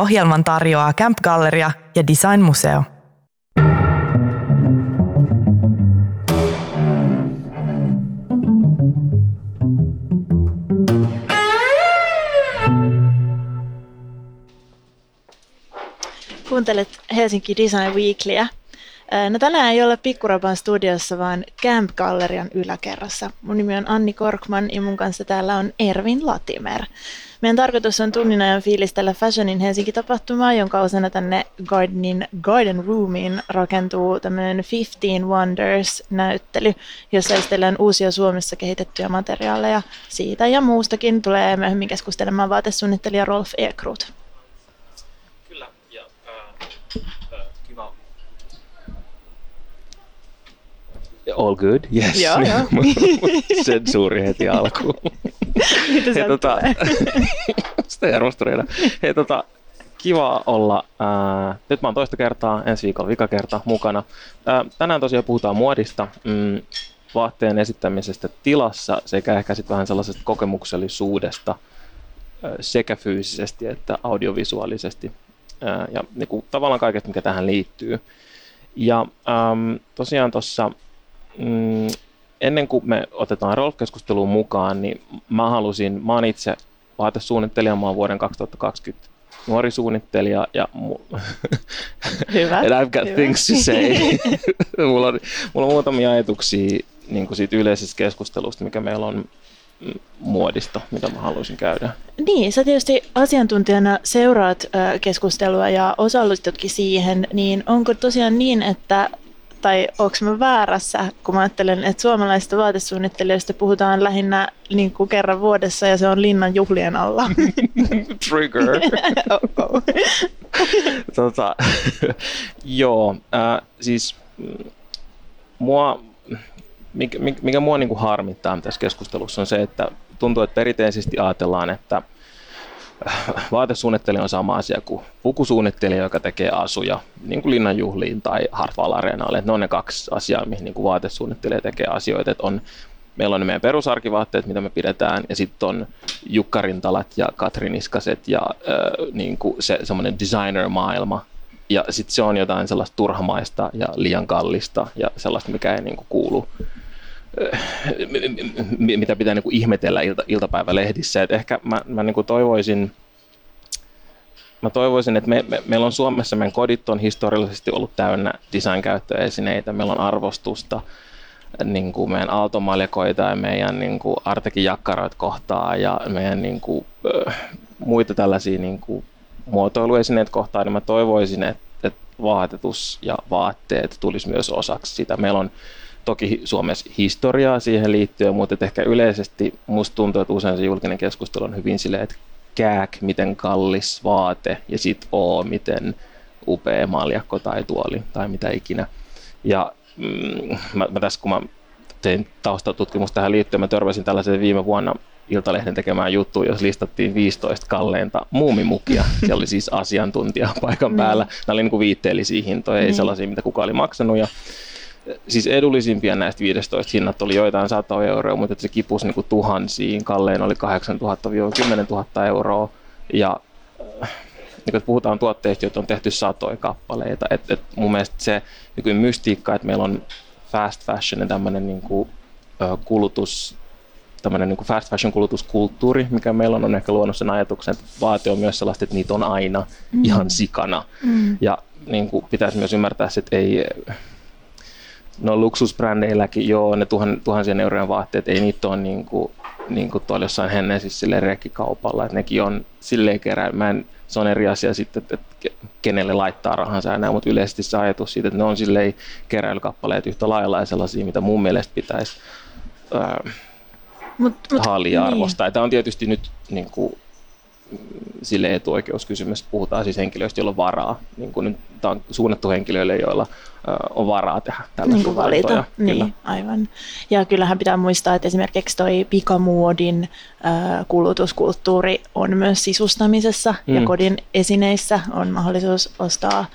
Ohjelman tarjoaa Camp Galleria ja Design Museo. Kuuntelet Helsinki Design Weeklyä. No tänään ei ole Pikkurapan studiossa, vaan Camp Gallerian yläkerrassa. Mun nimi on Anni Korkman ja mun kanssa täällä on Ervin Latimer. Meidän tarkoitus on tunnin ajan fiilistellä Fashionin Helsinki-tapahtumaa, jonka osana tänne Gardenin Garden Roomiin rakentuu tämmöinen 15 Wonders-näyttely, jossa esitellään uusia Suomessa kehitettyjä materiaaleja siitä ja muustakin. Tulee myöhemmin keskustelemaan vaatesuunnittelija Rolf Ekrut. Kyllä, ja äh, äh, kiva. All good, yes. Joo, joo. Sensuuri heti alkuun. Mitä Hei, sieltä tota, sitä arvostuneena. Hei, tota, kiva olla. Ää, nyt mä oon toista kertaa, ensi viikolla vika kerta mukana. Ää, tänään tosiaan puhutaan muodista, mm, vaatteen esittämisestä tilassa sekä ehkä sitten vähän sellaisesta kokemuksellisuudesta ää, sekä fyysisesti että audiovisuaalisesti. Ää, ja niin kuin, tavallaan kaikesta, mikä tähän liittyy. Ja äm, tosiaan tuossa mm, ennen kuin me otetaan Rolf-keskusteluun mukaan, niin mä halusin, mä oon itse vaatesuunnittelija, mä oon vuoden 2020 nuori suunnittelija ja mu- Hyvä. and I've got hyvä. things to say. mulla, on, mulla on muutamia ajatuksia niin kuin siitä yleisestä keskustelusta, mikä meillä on muodista, mitä mä haluaisin käydä. Niin, sä tietysti asiantuntijana seuraat keskustelua ja osallistutkin siihen, niin onko tosiaan niin, että tai onko mä väärässä, kun mä ajattelen, että suomalaisista vaatesuunnittelijoista puhutaan lähinnä niin kuin kerran vuodessa ja se on linnan juhlien alla. Trigger. Oh-oh. tota, joo, äh, siis mm, mua, mikä, mikä- mua niin kuin harmittaa tässä keskustelussa on se, että tuntuu, että perinteisesti ajatellaan, että vaatesuunnittelija on sama asia kuin pukusuunnittelija, joka tekee asuja niin kuin linnanjuhliin tai Hartwall Areenalle. Ne on ne kaksi asiaa, mihin niin kuin vaatesuunnittelija tekee asioita. Että on, meillä on ne meidän perusarkivaatteet, mitä me pidetään, ja sitten on Jukka Rintalat ja Katri Niskaset ja äh, niin kuin se semmoinen designer-maailma. Ja sitten se on jotain sellaista turhamaista ja liian kallista ja sellaista, mikä ei niin kuin kuulu mitä pitää niin kuin ihmetellä ilta, iltapäivälehdissä. Et ehkä mä, mä niin kuin toivoisin, mä toivoisin, että me, me, meillä on Suomessa, meidän kodit on historiallisesti ollut täynnä design-käyttöesineitä, meillä on arvostusta niin kuin meidän aaltomaljakoita ja meidän niin kuin Artekin jakkaroita kohtaa ja meidän niin kuin, äh, muita tällaisia niin kuin muotoiluesineitä kohtaan, niin mä toivoisin, että, että vaatetus ja vaatteet tulisi myös osaksi sitä. Meillä on toki Suomessa historiaa siihen liittyen, mutta että ehkä yleisesti musta tuntuu, että usein se julkinen keskustelu on hyvin silleen, että kääk, miten kallis vaate, ja sit oo, miten upea maljakko tai tuoli tai mitä ikinä. Ja mm, mä, mä tässä kun mä tein taustatutkimusta tähän liittyen, mä törmäsin tällaiseen viime vuonna Iltalehden tekemään juttuun, jos listattiin 15 kalleinta muumimukia. Siellä oli siis asiantuntija paikan päällä. Nämä oli niin kuin viitteellisiä hintoja, ei Niin. sellaisia, mitä kukaan oli maksanut. Ja siis edullisimpia näistä 15 hinnat oli joitain 100 euroa, mutta että se kipusi niin kuin tuhansiin. Kallein oli 8000-10 000 euroa. Ja äh, niin kun puhutaan tuotteista, joita on tehty satoja kappaleita. Et, et mun mielestä se nykyinen mystiikka, että meillä on fast fashion ja tämmöinen niin kuin, kulutus, tämmöinen niin fast fashion kulutuskulttuuri, mikä meillä on, on ehkä luonut sen ajatuksen, että vaate on myös sellaista, että niitä on aina mm. ihan sikana. Mm. Ja niin kuin pitäisi myös ymmärtää, että ei, no luksusbrändeilläkin, joo, ne tuhan, tuhansien eurojen vaatteet, ei niitä ole niin kuin, niin kuin tuolla jossain Hennesissä silleen rekkikaupalla, että nekin on silleen kerää. Mä en, se on eri asia sitten, että, että ke- kenelle laittaa rahansa näin, mutta yleisesti se ajatus siitä, että ne on silleen keräilykappaleet yhtä lailla ja sellaisia, mitä mun mielestä pitäisi ää, Mut, mut, haalia niin. arvostaa. Tämä on tietysti nyt niin kuin, sille etuoikeuskysymys. Puhutaan siis henkilöistä, joilla on varaa. Niin kuin nyt, tämä on suunnattu henkilöille, joilla on varaa tehdä niin tällaisia kuin valita. valintoja. Kyllä. Niin, aivan. Ja kyllähän pitää muistaa, että esimerkiksi toi pikamuodin kulutuskulttuuri on myös sisustamisessa mm. ja kodin esineissä on mahdollisuus ostaa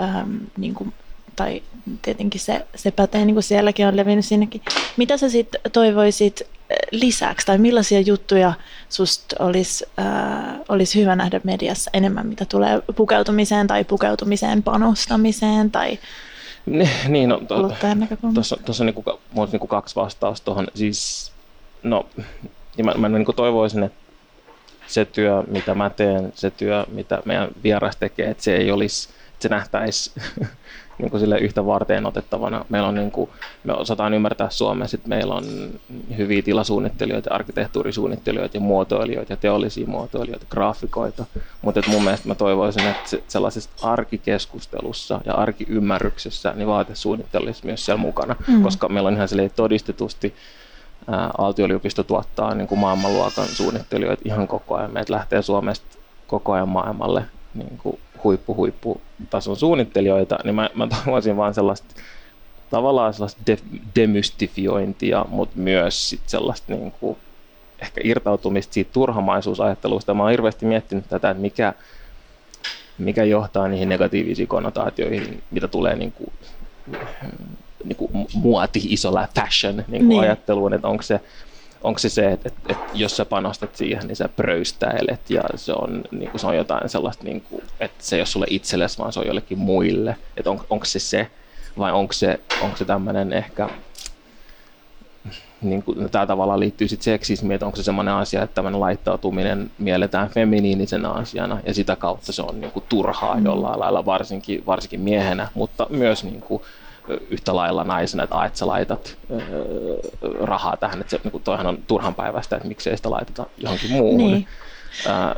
ähm, niin kuin tai tietenkin se, se pätee, niin kuin sielläkin on levinnyt sinnekin. Mitä sä sitten toivoisit lisäksi, tai millaisia juttuja susta olisi, äh, olisi hyvä nähdä mediassa enemmän, mitä tulee pukeutumiseen tai pukeutumiseen panostamiseen tai niin, no, to, tuossa, tuossa on niinku, niinku kaksi vastausta tuohon. Siis, no, ja mä, mä niinku toivoisin, että se työ, mitä mä teen, se työ, mitä meidän vieras tekee, että se ei olisi, että se nähtäisi niin kuin sille yhtä varteen otettavana. Meillä on, niin kuin, me osataan ymmärtää Suomessa, että meillä on hyviä tilasuunnittelijoita, arkkitehtuurisuunnittelijoita ja muotoilijoita ja teollisia muotoilijoita, graafikoita. Mutta mun mielestä mä toivoisin, että sellaisessa arkikeskustelussa ja arkiymmärryksessä niin vaatesuunnittelu olisi myös siellä mukana, mm. koska meillä on ihan todistetusti Aalto-yliopisto tuottaa niin kuin maailmanluokan suunnittelijoita ihan koko ajan. Meitä lähtee Suomesta koko ajan maailmalle niin kuin huippu, huipputason suunnittelijoita, niin mä, mä toivoisin vaan sellaista tavallaan sellaista de, demystifiointia, mutta myös sit sellaista niin kuin, ehkä irtautumista siitä turhamaisuusajattelusta. Mä oon hirveästi miettinyt tätä, että mikä, mikä johtaa niihin negatiivisiin konnotaatioihin, mitä tulee niin kuin, niin kuin muoti, isolla fashion niin kuin niin. ajatteluun, että onko se onko se se, että, että, että jos sä panostat siihen, niin sä pröystäilet ja se on, niin kuin, se on jotain sellaista, niin kuin, että se ei ole sulle itsellesi, vaan se on jollekin muille. Että on, onko se se vai onko se, onko se tämmöinen ehkä, niin kuin, no, tämä tavallaan liittyy sitten seksismiin, että onko se semmoinen asia, että tämmöinen laittautuminen mielletään feminiinisenä asiana ja sitä kautta se on niin kuin, turhaa mm. jollain lailla, varsinkin, varsinkin miehenä, mutta myös niin kuin, yhtä lailla naisena, että, että sä laitat rahaa tähän, että se, niin toihan on turhan päivästä, että miksei sitä laiteta johonkin muuhun. Niin. Ää,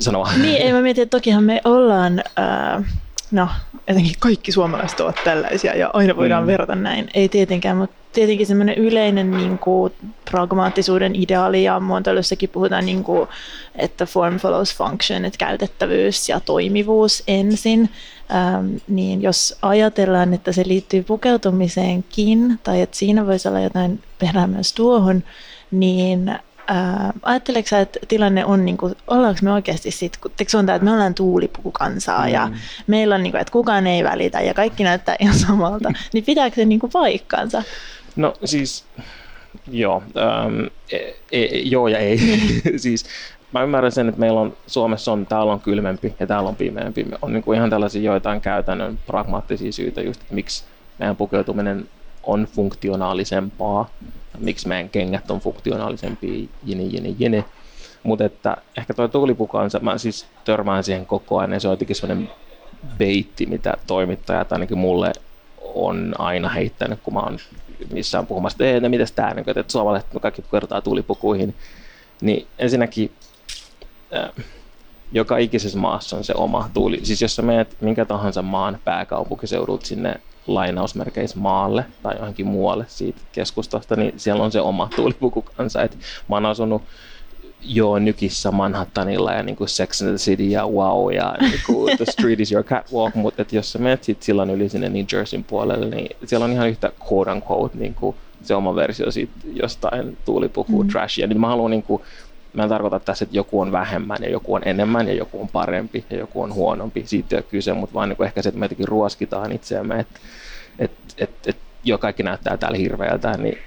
sano Niin, ei mä mietin, että tokihan me ollaan, ää, no etenkin kaikki suomalaiset ovat tällaisia ja aina voidaan mm. verrata näin. Ei tietenkään, mutta tietenkin semmoinen yleinen niin kuin, pragmaattisuuden ideaali ja muotoilussakin puhutaan, niin kuin, että form follows function, että käytettävyys ja toimivuus ensin. Ähm, niin jos ajatellaan, että se liittyy pukeutumiseenkin tai että siinä voisi olla jotain perää myös tuohon, niin äh, ajatteleeko sä, että tilanne on, niin kuin, ollaanko me oikeasti sitten, kun se on tämä, että me ollaan tuulipukukansaa mm. ja meillä on, niin kuin, että kukaan ei välitä ja kaikki näyttää ihan samalta, niin pitääkö se niin kuin, paikkaansa? No siis, joo, ähm, e, e, joo ja ei. siis mä ymmärrän sen, että meillä on Suomessa on, täällä on kylmempi ja täällä on pimeämpi. On niin kuin ihan tällaisia joitain käytännön pragmaattisia syitä just, että miksi meidän pukeutuminen on funktionaalisempaa, miksi meidän kengät on funktionaalisempia, jini, jini, jini. Mutta että ehkä tuo tuulipukansa, mä siis törmään siihen koko ajan ja se on jotenkin sellainen beitti, mitä toimittajat ainakin mulle on aina heittänyt, kun mä oon missään puhumassa, että ei, no mitäs tää, niin, että suomalaiset kaikki kertaa tuulipukuihin. Niin ensinnäkin äh, joka ikisessä maassa on se oma tuuli. Siis jos sä menet minkä tahansa maan pääkaupunkiseudulta sinne lainausmerkeissä maalle tai johonkin muualle siitä keskustasta, niin siellä on se oma tuulipukukansa. Et mä oon asunut joo nykissä Manhattanilla ja niin kuin Sex and the City ja Wow ja niin kuin The Street is your catwalk, mutta jos sä menet sit sillan yli sinne New Jerseyn puolelle, niin siellä on ihan yhtä quote unquote niin kuin se oma versio siitä jostain tuulipuku mm. trashia, niin mä haluan niin kuin, mä en tarkoita tässä, että joku on vähemmän ja joku on enemmän ja joku on parempi ja joku on huonompi. Siitä ei ole kyse, mutta vaan niin ehkä se, että me jotenkin ruoskitaan itseämme, että et, et, et, jo kaikki näyttää täällä hirveältä, niin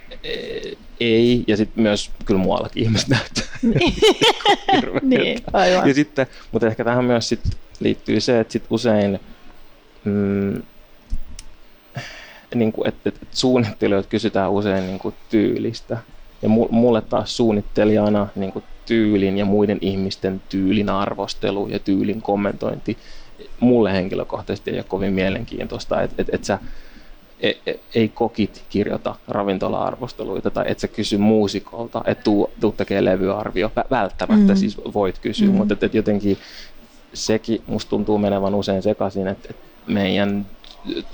ei. Ja sitten myös kyllä muuallakin ihmiset näyttää niin, aivan. Ja sitten, mutta ehkä tähän myös sit liittyy se, että sit usein mm, niin kuin, että, että suunnittelijoita kysytään usein niin kuin tyylistä. Ja mulle taas suunnittelijana niin kuin tyylin ja muiden ihmisten tyylin arvostelu ja tyylin kommentointi mulle henkilökohtaisesti ei ole kovin mielenkiintoista, että et, et sä e, e, ei kokit kirjoita ravintola-arvosteluita tai et sä kysy muusikolta, että tuu, tuu tekee levyarvio. Välttämättä mm. siis voit kysyä, mm. mutta et, et jotenkin sekin musta tuntuu menevän usein sekaisin, että, että meidän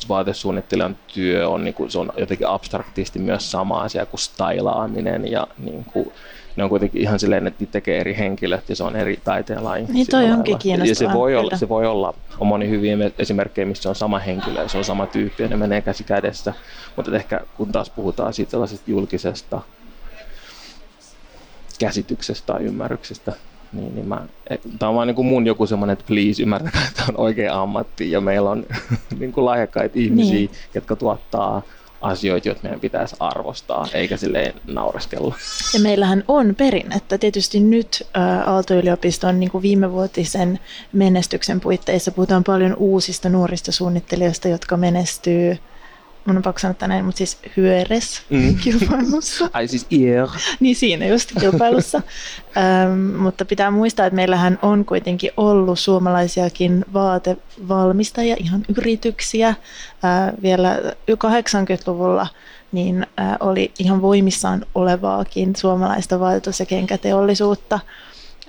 vaatesuunnittelijan työ on, niin kuin, se on jotenkin abstraktisti myös sama asia kuin stylaaminen ja niin kuin, ne on kuitenkin ihan silleen, että tekee eri henkilöt ja se on eri taiteenlaji. Niin toi onkin kiinnostavaa. Ja se voi, olla, se voi olla, on moni hyviä esimerkkejä, missä on sama henkilö ja se on sama tyyppi ja ne menee käsi kädessä. Mutta ehkä kun taas puhutaan siitä sellaisesta julkisesta käsityksestä tai ymmärryksestä, Niin, niin mä, tämä on vaan niin kuin mun joku semmoinen, että please ymmärtäkää, että on oikea ammatti ja meillä on niin kuin lahjakkaita ihmisiä, niin. jotka tuottaa asioita, joita meidän pitäisi arvostaa, eikä silleen naureskella. Ja meillähän on perinnettä. Tietysti nyt Aalto-yliopiston niin kuin viimevuotisen menestyksen puitteissa puhutaan paljon uusista nuorista suunnittelijoista, jotka menestyy mun on pakko sanoa näin, mutta siis hyöres mm. kilpailussa. Ai siis IR. niin siinä just kilpailussa. ähm, mutta pitää muistaa, että meillähän on kuitenkin ollut suomalaisiakin vaatevalmistajia, ihan yrityksiä. Äh, vielä 80-luvulla niin äh, oli ihan voimissaan olevaakin suomalaista vaatetus- ja kenkäteollisuutta.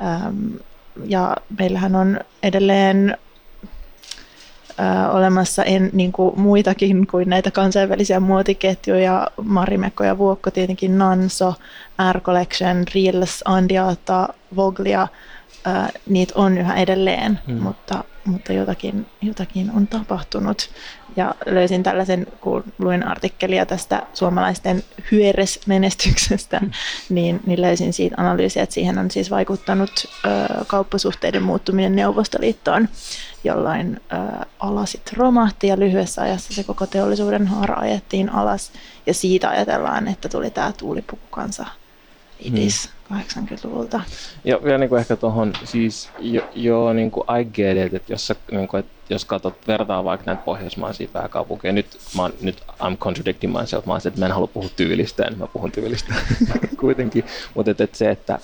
Ähm, ja meillähän on edelleen olemassa en, niin kuin muitakin kuin näitä kansainvälisiä muotiketjuja, Marimekko ja Vuokko, tietenkin Nanso, Air Collection, Reels, Andiata, Voglia, ää, niitä on yhä edelleen, hmm. mutta, mutta jotakin, jotakin on tapahtunut. Ja löysin tällaisen, kun luin artikkelia tästä suomalaisten hyöres-menestyksestä, hmm. niin, niin löysin siitä analyysiä, että siihen on siis vaikuttanut ö, kauppasuhteiden muuttuminen Neuvostoliittoon jolloin ä, alasit romahti ja lyhyessä ajassa se koko teollisuuden haara ajettiin alas. Ja siitä ajatellaan, että tuli tämä tuulipukkukansa idis hmm. 80-luvulta. Ja vielä niin kuin ehkä tuohon, siis jo, jo niin kuin I get it, että jos, sä, niin kuin, että jos katsot, vertaa vaikka näitä pohjoismaisia pääkaupunkeja, nyt, mä oon, nyt I'm contradicting myself, mä oon, että mä en halua puhua tyylistä, niin mä puhun tyylistä kuitenkin, mutta että, että se, että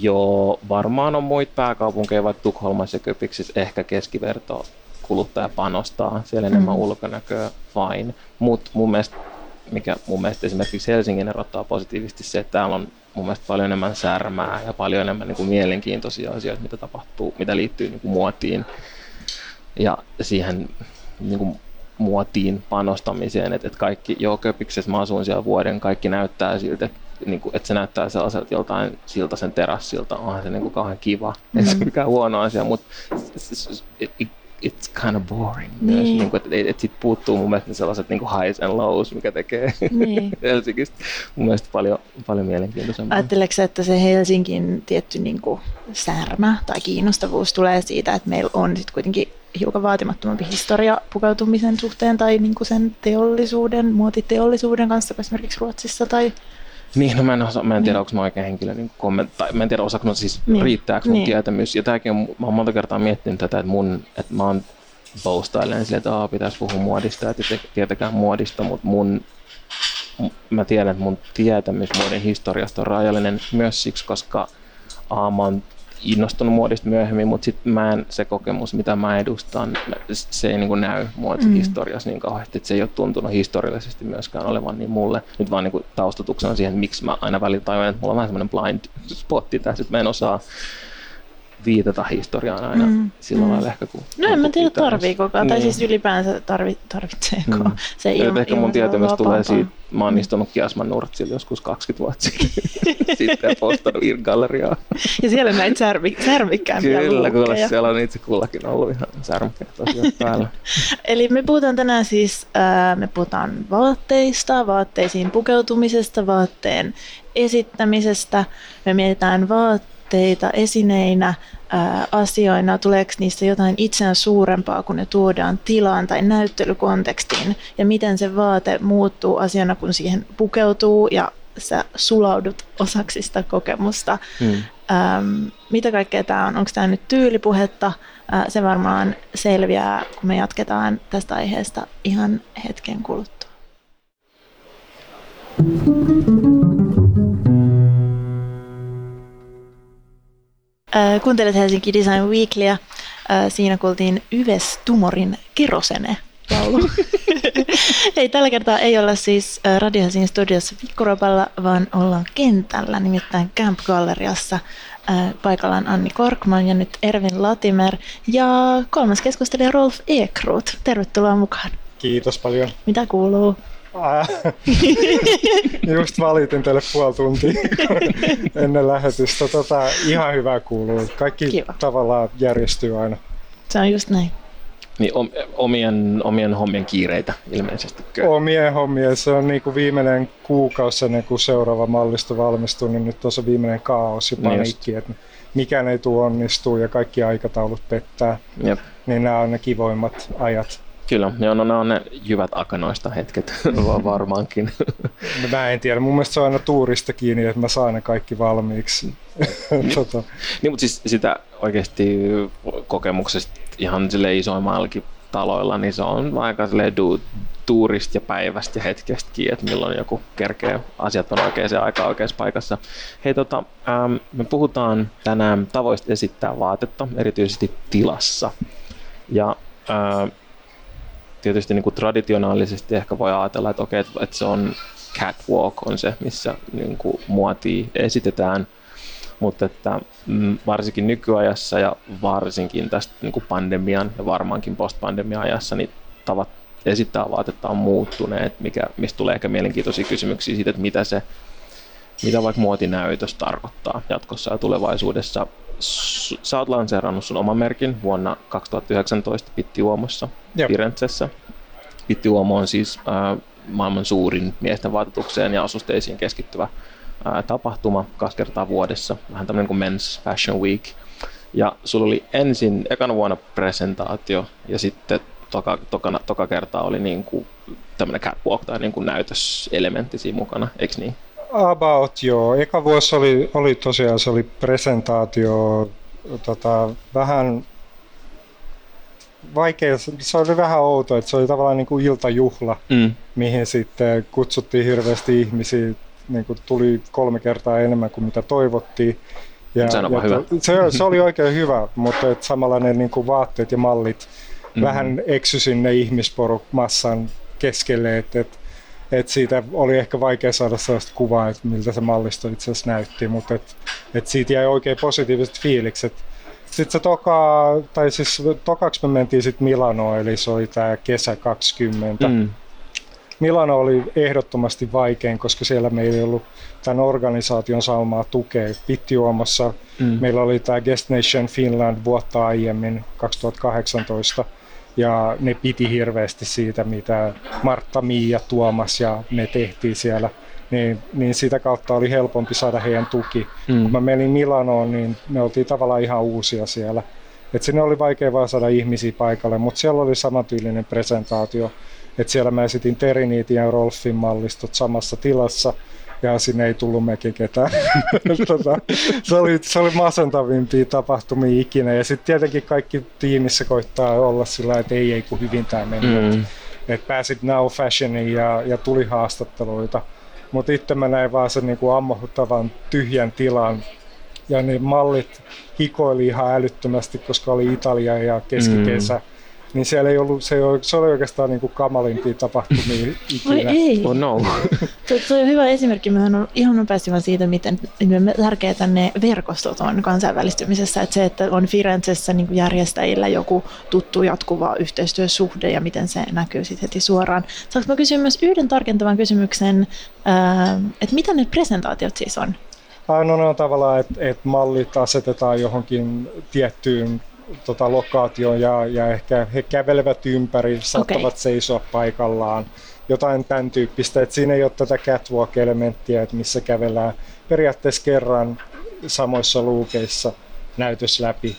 Joo, varmaan on muita pääkaupunkeja, vaikka Tukholmassa ja Köpiksissä ehkä keskiverto kuluttaja panostaa. Siellä enemmän mm. ulkonäköä, fine. Mutta mun mielestä, mikä mun mielestä esimerkiksi Helsingin erottaa positiivisesti se, että täällä on mun mielestä paljon enemmän särmää ja paljon enemmän niin kuin mielenkiintoisia asioita, mitä tapahtuu, mitä liittyy niin kuin muotiin ja siihen niin kuin muotiin panostamiseen, että, että kaikki, joo Köpiksessä mä asun siellä vuoden, kaikki näyttää siltä, että niin kuin, että se näyttää sellaiselta joltain siltaisen terassilta, onhan se niin kuin kauhean kiva, mm. ei se mikään huono asia, mutta it's kind of boring niin. myös, niin kuin, että, että sit puuttuu mun mielestä sellaiset niin kuin highs and lows, mikä tekee niin. Helsingistä mun mielestä paljon, paljon mielenkiintoisempaa. Ajatteleeko että se Helsingin tietty niin kuin särmä tai kiinnostavuus tulee siitä, että meillä on sitten kuitenkin hiukan vaatimattomampi historia pukeutumisen suhteen tai niin kuin sen teollisuuden, muotiteollisuuden kanssa esimerkiksi Ruotsissa tai niin, no mä en, osa, mä en tiedä, niin. onko mä oikein henkilö niin kommentoida, mä en tiedä, osaako siis niin. riittääkö mun niin. tietämys. Ja tämäkin on, mä oon monta kertaa miettinyt tätä, että, mun, että mä oon boastailen silleen, että Aa, pitäisi puhua muodista, että tietenkään muodista, mutta mun, mä tiedän, että mun tietämys muodin historiasta on rajallinen myös siksi, koska A, mä oon innostunut muodista myöhemmin, mutta sitten mä en, se kokemus, mitä mä edustan, se ei niin kuin näy muodin mm. historiassa niin kauheasti, että se ei ole tuntunut historiallisesti myöskään olevan niin mulle. Nyt vaan niin kuin taustatuksena siihen, miksi mä aina välillä tajuan, että mulla on vähän semmoinen blind spotti tässä, että mä en osaa viitata historiaan aina mm. sillä mm. lailla ehkä. Kun no en mä tiedä tarviikokaan, niin. tai siis ylipäänsä tarvi, tarvitseeko mm. se ilma, Ehkä mun tietämys tulee siitä, mä oon istunut Kiasman Nurtsilla joskus 20 vuotta sitten, sitten postannut Irgalleriaa. ja siellä näitä särmi, särmikkäämpiä Kyllä, kuule, siellä on itse kullakin ollut ihan särmikkäät asiat päällä. Eli me puhutaan tänään siis, äh, me puhutaan vaatteista, vaatteisiin pukeutumisesta, vaatteen esittämisestä, me mietitään vaatteita, tuotteita esineinä, ää, asioina, tuleeko niistä jotain itseään suurempaa, kun ne tuodaan tilaan tai näyttelykontekstiin, ja miten se vaate muuttuu asiana, kun siihen pukeutuu ja sä sulaudut osaksi sitä kokemusta. Hmm. Ähm, mitä kaikkea tämä on? Onko tämä nyt tyylipuhetta? Äh, se varmaan selviää, kun me jatketaan tästä aiheesta ihan hetken kuluttua. Äh, kuuntelet Helsinki Design Weeklyä. Äh, siinä kuultiin Yves Tumorin Kerosene laulu. ei, tällä kertaa ei olla siis äh, Radio Helsingin studiossa Pikkurapalla, vaan ollaan kentällä, nimittäin Camp Galleriassa. Paikalla on Anni Korkman ja nyt Ervin Latimer ja kolmas keskustelija Rolf Ekrut. Tervetuloa mukaan. Kiitos paljon. Mitä kuuluu? Just valitin teille puoli tuntia ennen lähetystä. Tota, ihan hyvä kuuluu. Kaikki Kiva. tavallaan järjestyy aina. Se on just näin. Niin omien, omien hommien kiireitä ilmeisesti. Omien hommien, se on niin kuin viimeinen kuukausi ennen kuin seuraava mallisto valmistuu, niin nyt on viimeinen kaos ja niin paniikki, niin että mikään ei tule onnistuu ja kaikki aikataulut pettää. Jep. Niin nämä on ne kivoimmat ajat. Kyllä, joo, no, nämä on ne jyvät akanoista hetket varmaankin. No, mä en tiedä, mun mielestä se on aina tuurista kiinni, että mä saan ne kaikki valmiiksi. niin, tota. niin, mutta siis sitä oikeasti kokemuksesta ihan sille isoimmallakin taloilla, niin se on aika du, tuurista ja päivästä ja hetkestä kiinni, että milloin joku kerkee asiat on oikeaan aikaan oikeassa paikassa. Hei, tota, ähm, me puhutaan tänään tavoista esittää vaatetta, erityisesti tilassa. Ja äh, tietysti niin kuin traditionaalisesti ehkä voi ajatella, että okei, että se on catwalk on se, missä niin kuin muotia esitetään, mutta että mm, varsinkin nykyajassa ja varsinkin tästä niin kuin pandemian ja varmaankin post-pandemian ajassa, niin tavat esittää vaatetta on muuttuneet, mikä, mistä tulee ehkä mielenkiintoisia kysymyksiä siitä, että mitä se mitä vaikka muotinäytös tarkoittaa jatkossa ja tulevaisuudessa. Sä oot lanseerannut sun oman merkin vuonna 2019 Pitti-Uomossa Firenzessä. Pitti-Uomo on siis äh, maailman suurin miesten vaatetukseen ja asusteisiin keskittyvä äh, tapahtuma kaksi kertaa vuodessa, vähän tämmöinen kuin Men's Fashion Week. Ja sulla oli ensin ekana vuonna presentaatio ja sitten toka, tokana, toka kertaa oli niin kuin tämmöinen catwalk tai niin kuin näytöselementti siinä mukana, eikö niin? About joo. Eka vuosi oli, oli tosiaan se oli presentaatio, tota, vähän vaikea, se oli vähän outo, että se oli tavallaan niin kuin iltajuhla, mm. mihin sitten kutsuttiin hirveästi ihmisiä, niin kuin tuli kolme kertaa enemmän kuin mitä toivottiin. Ja, ja hyvä. Se, se oli oikein hyvä, mutta et samalla ne niin kuin vaatteet ja mallit mm-hmm. vähän eksy sinne ihmisporuk massan keskelle, että et, et siitä oli ehkä vaikea saada sellaista kuvaa, että miltä se mallisto itse asiassa näytti, mutta et, et siitä jäi oikein positiiviset fiilikset. Sitten se toka, tai siis tokaksi me mentiin sitten Milanoon, eli se oli tämä kesä 20. Mm. Milano oli ehdottomasti vaikein, koska siellä meillä ei ollut tämän organisaation saumaa tukea. Pittiuomassa mm. meillä oli tämä Guest Nation Finland vuotta aiemmin, 2018, ja ne piti hirveästi siitä, mitä Martta, Miia, Tuomas ja me tehtiin siellä – niin, niin sitä kautta oli helpompi saada heidän tuki. Mm. Kun mä menin Milanoon, niin me oltiin tavallaan ihan uusia siellä. Et sinne oli vaikea vaan saada ihmisiä paikalle, mutta siellä oli samantyylinen presentaatio. Et siellä mä esitin Teriniitin ja Rolfin mallistot samassa tilassa, ja sinne ei tullut mekin ketään. tota, se, oli, se oli masentavimpia tapahtumia ikinä. Ja sitten tietenkin kaikki tiimissä koittaa olla sillä että ei, ei kun hyvin tämä meni. Mm. Et pääsit Now Fashioniin ja, ja tuli haastatteluita. Mutta itse mä näin vaan sen niin kuin ammohuttavan tyhjän tilan. Ja ne mallit hikoili ihan älyttömästi, koska oli Italia ja keskikesä. Mm niin siellä ei ollut, se, oli, se oli oikeastaan niin kuin kamalimpia tapahtumia ikinä. Oi ei. Oh no. Tuo, tuo on hyvä esimerkki. Mä olen ihan nopeasti vaan siitä, miten tärkeää ne verkostot on kansainvälistymisessä. Että se, että on Firenzessä niin kuin järjestäjillä joku tuttu jatkuva yhteistyösuhde ja miten se näkyy sitten heti suoraan. Saanko mä kysyä myös yhden tarkentavan kysymyksen, että mitä ne presentaatiot siis on? No ne on tavallaan, että, että mallit asetetaan johonkin tiettyyn tota, lokaatioon ja, ja ehkä he kävelevät ympäri, saattavat okay. seisoa paikallaan, jotain tämän tyyppistä. Et siinä ei ole tätä catwalk-elementtiä, että missä kävellään periaatteessa kerran samoissa luukeissa näytös läpi.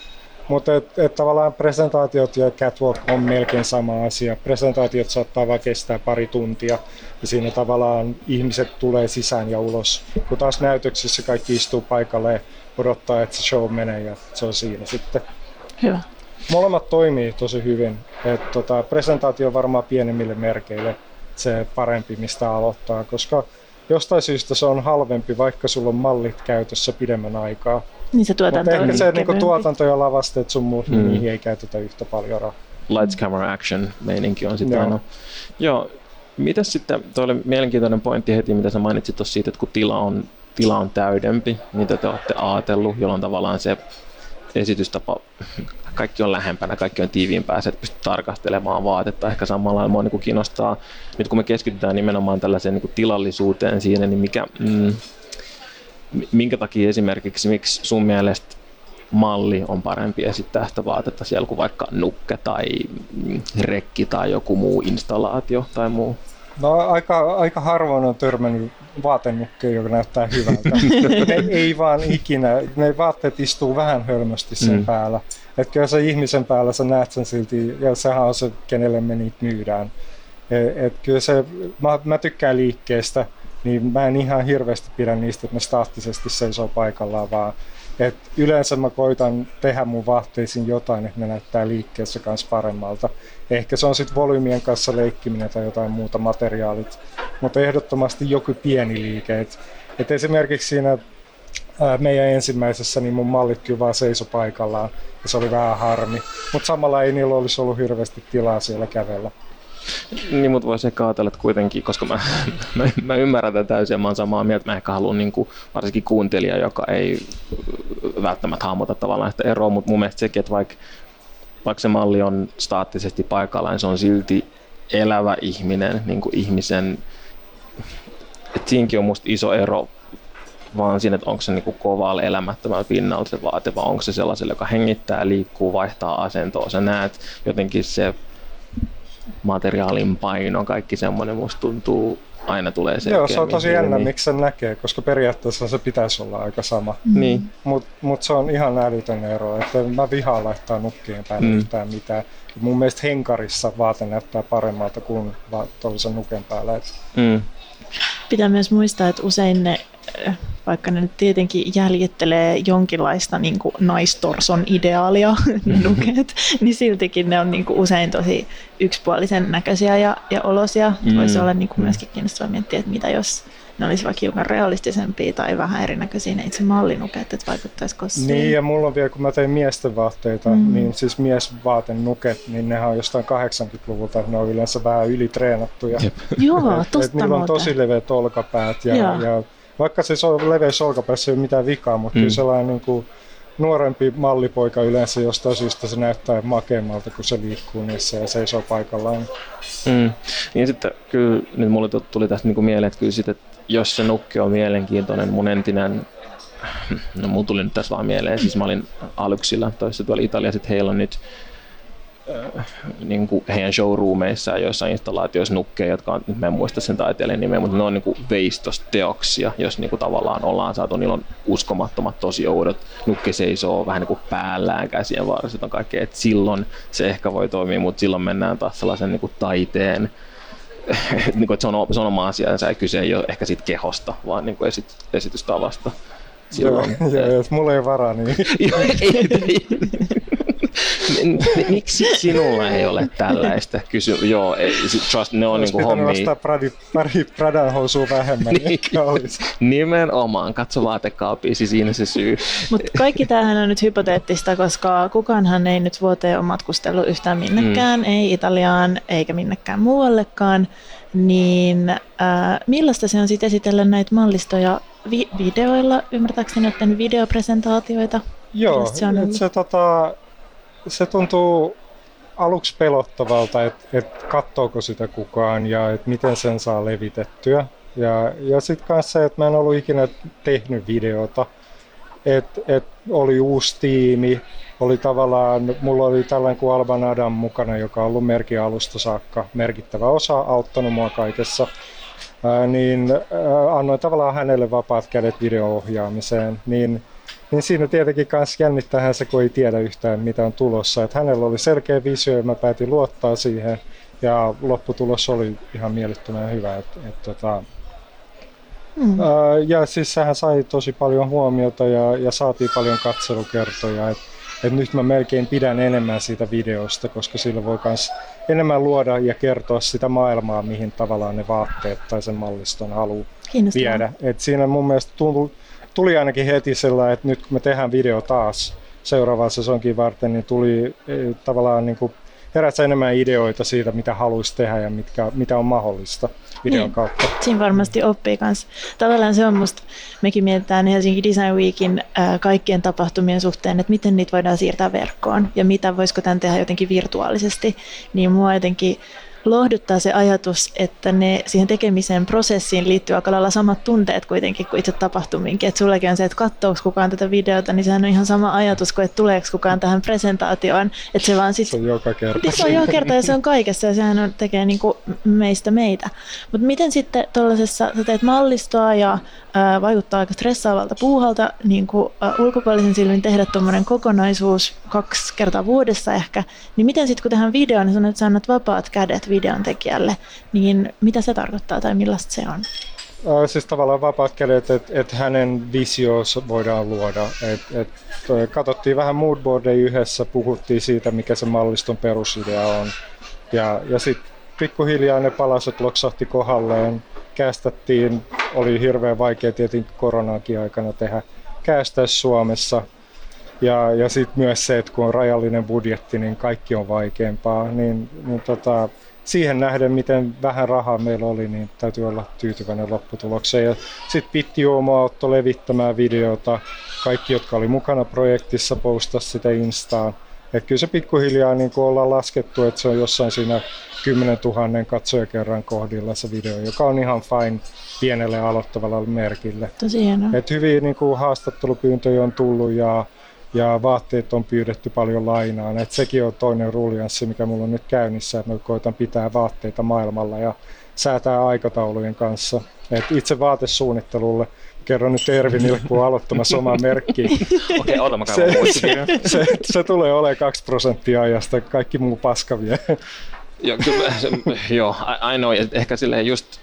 Mutta et, et tavallaan presentaatiot ja catwalk on melkein sama asia. Presentaatiot saattaa vaan kestää pari tuntia ja siinä tavallaan ihmiset tulee sisään ja ulos. Kun taas näytöksissä kaikki istuu paikalle ja odottaa, että se show menee ja se on siinä sitten. Hyvä. Molemmat toimii tosi hyvin. Et tota, presentaatio on varmaan pienemmille merkeille se parempi, mistä aloittaa, koska jostain syystä se on halvempi, vaikka sulla on mallit käytössä pidemmän aikaa. Niin se tuotanto Mutta ehkä se niinku, tuotanto ja lavasteet sun muut, mm. niihin ei käytetä yhtä paljon rahaa. Lights, camera, action meininki on sitten aina. Joo. Mitäs sitten, tuo oli mielenkiintoinen pointti heti, mitä sä mainitsit tuossa siitä, että kun tila on, tila on täydempi, mitä te olette ajatellut, jolloin tavallaan se esitystapa, kaikki on lähempänä, kaikki on tiiviimpää, että pystyt tarkastelemaan vaatetta ehkä samalla lailla. Niin kiinnostaa, nyt kun me keskitytään nimenomaan tällaiseen niin tilallisuuteen siinä, niin mikä, mm, minkä takia esimerkiksi, miksi sun mielestä malli on parempi esittää sitä vaatetta siellä kuin vaikka nukke tai rekki tai joku muu installaatio tai muu? No aika, aika harvoin on törmännyt vaatenukkeen, joka näyttää hyvältä. ne ei vaan ikinä, ne vaatteet istuu vähän hölmösti sen mm. päällä. Että kyllä se ihmisen päällä sä näet sen silti, ja sehän on se, kenelle me niitä myydään. Et, et kyllä se, mä, mä tykkään liikkeestä, niin mä en ihan hirveästi pidä niistä, että ne staattisesti seisoo paikallaan, vaan et yleensä mä koitan tehdä mun vaatteisiin jotain, että ne näyttää liikkeessä kanssa paremmalta. Ehkä se on sitten volyymien kanssa leikkiminen tai jotain muuta materiaalit, mutta ehdottomasti joku pieni liike. Et, et esimerkiksi siinä ää, meidän ensimmäisessä niin mun mallit kyllä vaan seiso paikallaan ja se oli vähän harmi, mutta samalla ei niillä olisi ollut hirveästi tilaa siellä kävellä. Niin, mutta voisi ehkä ajatella, että kuitenkin, koska mä, mä, mä ymmärrän tätä täysin ja mä oon samaa mieltä, mä ehkä haluan niin kuin, varsinkin kuuntelija, joka ei välttämättä hahmota tavallaan sitä eroa, mutta mun mielestä sekin, että vaikka, vaikka se malli on staattisesti paikallaan, niin se on silti elävä ihminen, niin kuin ihmisen, että siinäkin on musta iso ero vaan siinä, että onko se niin kovalla elämättömällä pinnalla se vaate, vai onko se sellaiselle, joka hengittää, liikkuu, vaihtaa asentoa. Sä näet jotenkin se materiaalin paino, kaikki semmoinen musta tuntuu aina tulee selkeämmin. Joo, se on tosi jännä, miksi sen näkee, koska periaatteessa se pitäisi olla aika sama. Mm. Niin. Mutta mut se on ihan älytön ero, että mä vihaan laittaa nukkien päälle mm. yhtään mitään. Mun mielestä henkarissa vaate näyttää paremmalta kuin tuollaisen nuken päällä. Mm. Pitää myös muistaa, että usein ne vaikka ne nyt tietenkin jäljittelee jonkinlaista niin kuin naistorson ideaalia, ne nuket, niin siltikin ne on niin kuin usein tosi yksipuolisen näköisiä ja, ja olosia. Mm. Voisi olla niin kuin myöskin kiinnostavaa miettiä, että mitä jos ne olisi vaikka hiukan realistisempia tai vähän erinäköisiä ne itse mallinuket, että vaikuttaisiko siihen. Niin, ja mulla on vielä, kun mä tein miesten vaatteita, mm. niin siis miesvaatenuket, niin nehän on jostain 80-luvulta, ne on yleensä vähän ylitreenattuja. Joo, tosta et, et niillä on tosi leveät olkapäät ja, ja vaikka se on leveässä olkapäässä ei ole mitään vikaa, mutta mm. kyllä sellainen niin kuin nuorempi mallipoika yleensä jostain syystä se näyttää makeammalta, kun se liikkuu niissä ja seisoo paikallaan. Mm. Niin sitten kyllä nyt mulle tuli tästä niin mieleen, että kyllä sit, että jos se nukke on mielenkiintoinen, mun entinen no mun tuli nyt tässä vaan mieleen, siis mä olin Aluxilla toisessa tuolla Italiassa, että heillä on nyt niin kuin heidän showroomeissa ja joissain installaatioissa nukkeja, jotka on, nyt mä en muista sen taiteilijan nimeä, mutta ne on niin kuin veistosteoksia, jos niin kuin tavallaan ollaan saatu, niillä on uskomattomat tosi oudot, nukke seisoo vähän niin kuin päällään, käsien varsit on kaikkea, että silloin se ehkä voi toimia, mutta silloin mennään taas sellaisen niin kuin taiteen niin kuin, että se on, se on oma asia, ja kyse ei ole ehkä siitä kehosta, vaan niin kuin esit, esitystavasta. Silloin, joo, joo, jos mulla ei varaa, niin... Miksi sinulla ei ole tällaista kysy? Joo, ei, trust, ne on niinku hommia. Olisi pari, pari Pradan housua vähemmän, niin, olisi. Nimenomaan, katso vaatekaapisi, siinä se syy. Mutta kaikki tämähän on nyt hypoteettista, koska kukaanhan ei nyt vuoteen ole matkustellut yhtään minnekään, mm. ei Italiaan eikä minnekään muuallekaan. Niin äh, millaista se on sitten esitellä näitä mallistoja vi- videoilla? Ymmärtääkseni olette videopresentaatioita? Joo, se, on se tota, se tuntuu aluksi pelottavalta, että et katsoako sitä kukaan ja että miten sen saa levitettyä. Ja, ja sitten myös se, että mä en ollut ikinä tehnyt videota. Että et oli uusi tiimi, oli tavallaan, mulla oli tällainen kuin Alban Adam mukana, joka on ollut merkin alusta saakka merkittävä osa, auttanut mua kaikessa. Ää, niin ää, annoin tavallaan hänelle vapaat kädet video-ohjaamiseen. Niin niin siinä tietenkin myös jännittää se, kun ei tiedä yhtään mitä on tulossa. Että hänellä oli selkeä visio ja mä päätin luottaa siihen ja lopputulos oli ihan mielettömän hyvä. Et, et, tota, mm. ää, ja siis sehän sai tosi paljon huomiota ja, ja saatiin paljon katselukertoja. Et, et nyt mä melkein pidän enemmän siitä videosta, koska sillä voi myös enemmän luoda ja kertoa sitä maailmaa, mihin tavallaan ne vaatteet tai sen malliston haluaa viedä. Et siinä mun mielestä tuntuu, tuli ainakin heti sellainen, että nyt kun me tehdään video taas seuraavaan sesonkin varten, niin tuli eh, tavallaan niin kuin heräsi enemmän ideoita siitä, mitä haluaisi tehdä ja mitkä, mitä on mahdollista videon niin. kautta. Siinä varmasti oppii kanssa. Tavallaan se on musta, mekin mietitään Helsinki Design Weekin ää, kaikkien tapahtumien suhteen, että miten niitä voidaan siirtää verkkoon ja mitä voisiko tämän tehdä jotenkin virtuaalisesti. Niin mua jotenkin lohduttaa se ajatus, että ne siihen tekemiseen prosessiin liittyy aika lailla samat tunteet kuitenkin kuin itse tapahtumiinkin. Että sullekin on se, että katsooko kukaan tätä videota, niin sehän on ihan sama ajatus kuin, että tuleeko kukaan tähän presentaatioon. Että se vaan sit... Se on joka kerta. Niin, se on joka kerta ja se on kaikessa ja sehän on, tekee niin kuin meistä meitä. Mutta miten sitten tuollaisessa, sä teet mallistoa ja vaikuttaa aika stressaavalta puuhalta niin kuin, ulkopuolisen silmin tehdä tuommoinen kokonaisuus kaksi kertaa vuodessa ehkä, niin miten sitten kun tehdään video, niin sanoit, että sä annat vapaat kädet videon tekijälle, niin mitä se tarkoittaa tai millaista se on? Siis tavallaan vapaat kädet, että et hänen visioos voidaan luoda. Et, et, katsottiin vähän moodboardeja yhdessä, puhuttiin siitä, mikä se malliston perusidea on. Ja, ja sitten pikkuhiljaa ne palaset loksahti kohdalleen, käästettiin, oli hirveän vaikea tietenkin koronaakin aikana tehdä käästäisi Suomessa. Ja, ja sitten myös se, että kun on rajallinen budjetti, niin kaikki on vaikeampaa. Niin, niin tota, siihen nähden, miten vähän rahaa meillä oli, niin täytyy olla tyytyväinen lopputulokseen. Sitten Pitti Uomo auttoi levittämään videota. Kaikki, jotka oli mukana projektissa, postasi sitä Instaan. Et kyllä se pikkuhiljaa niin ollaan laskettu, että se on jossain siinä 10 000 katsojakerran kohdilla se video, joka on ihan fine pienelle aloittavalle merkille. Tosi hienoa. Et hyviä niin kuin, haastattelupyyntöjä on tullut ja, ja vaatteet on pyydetty paljon lainaan. Et sekin on toinen ruljanssi, mikä mulla on nyt käynnissä, että mä koitan pitää vaatteita maailmalla ja säätää aikataulujen kanssa. Et itse vaatesuunnittelulle kerron nyt Ervinille, kun on aloittamassa omaa merkkiä. Okei, okay, se, se, se, se, tulee olemaan 2 prosenttia ajasta, kaikki muu paska vie. Joo, kyllä, se, joo, ainoa, ehkä silleen just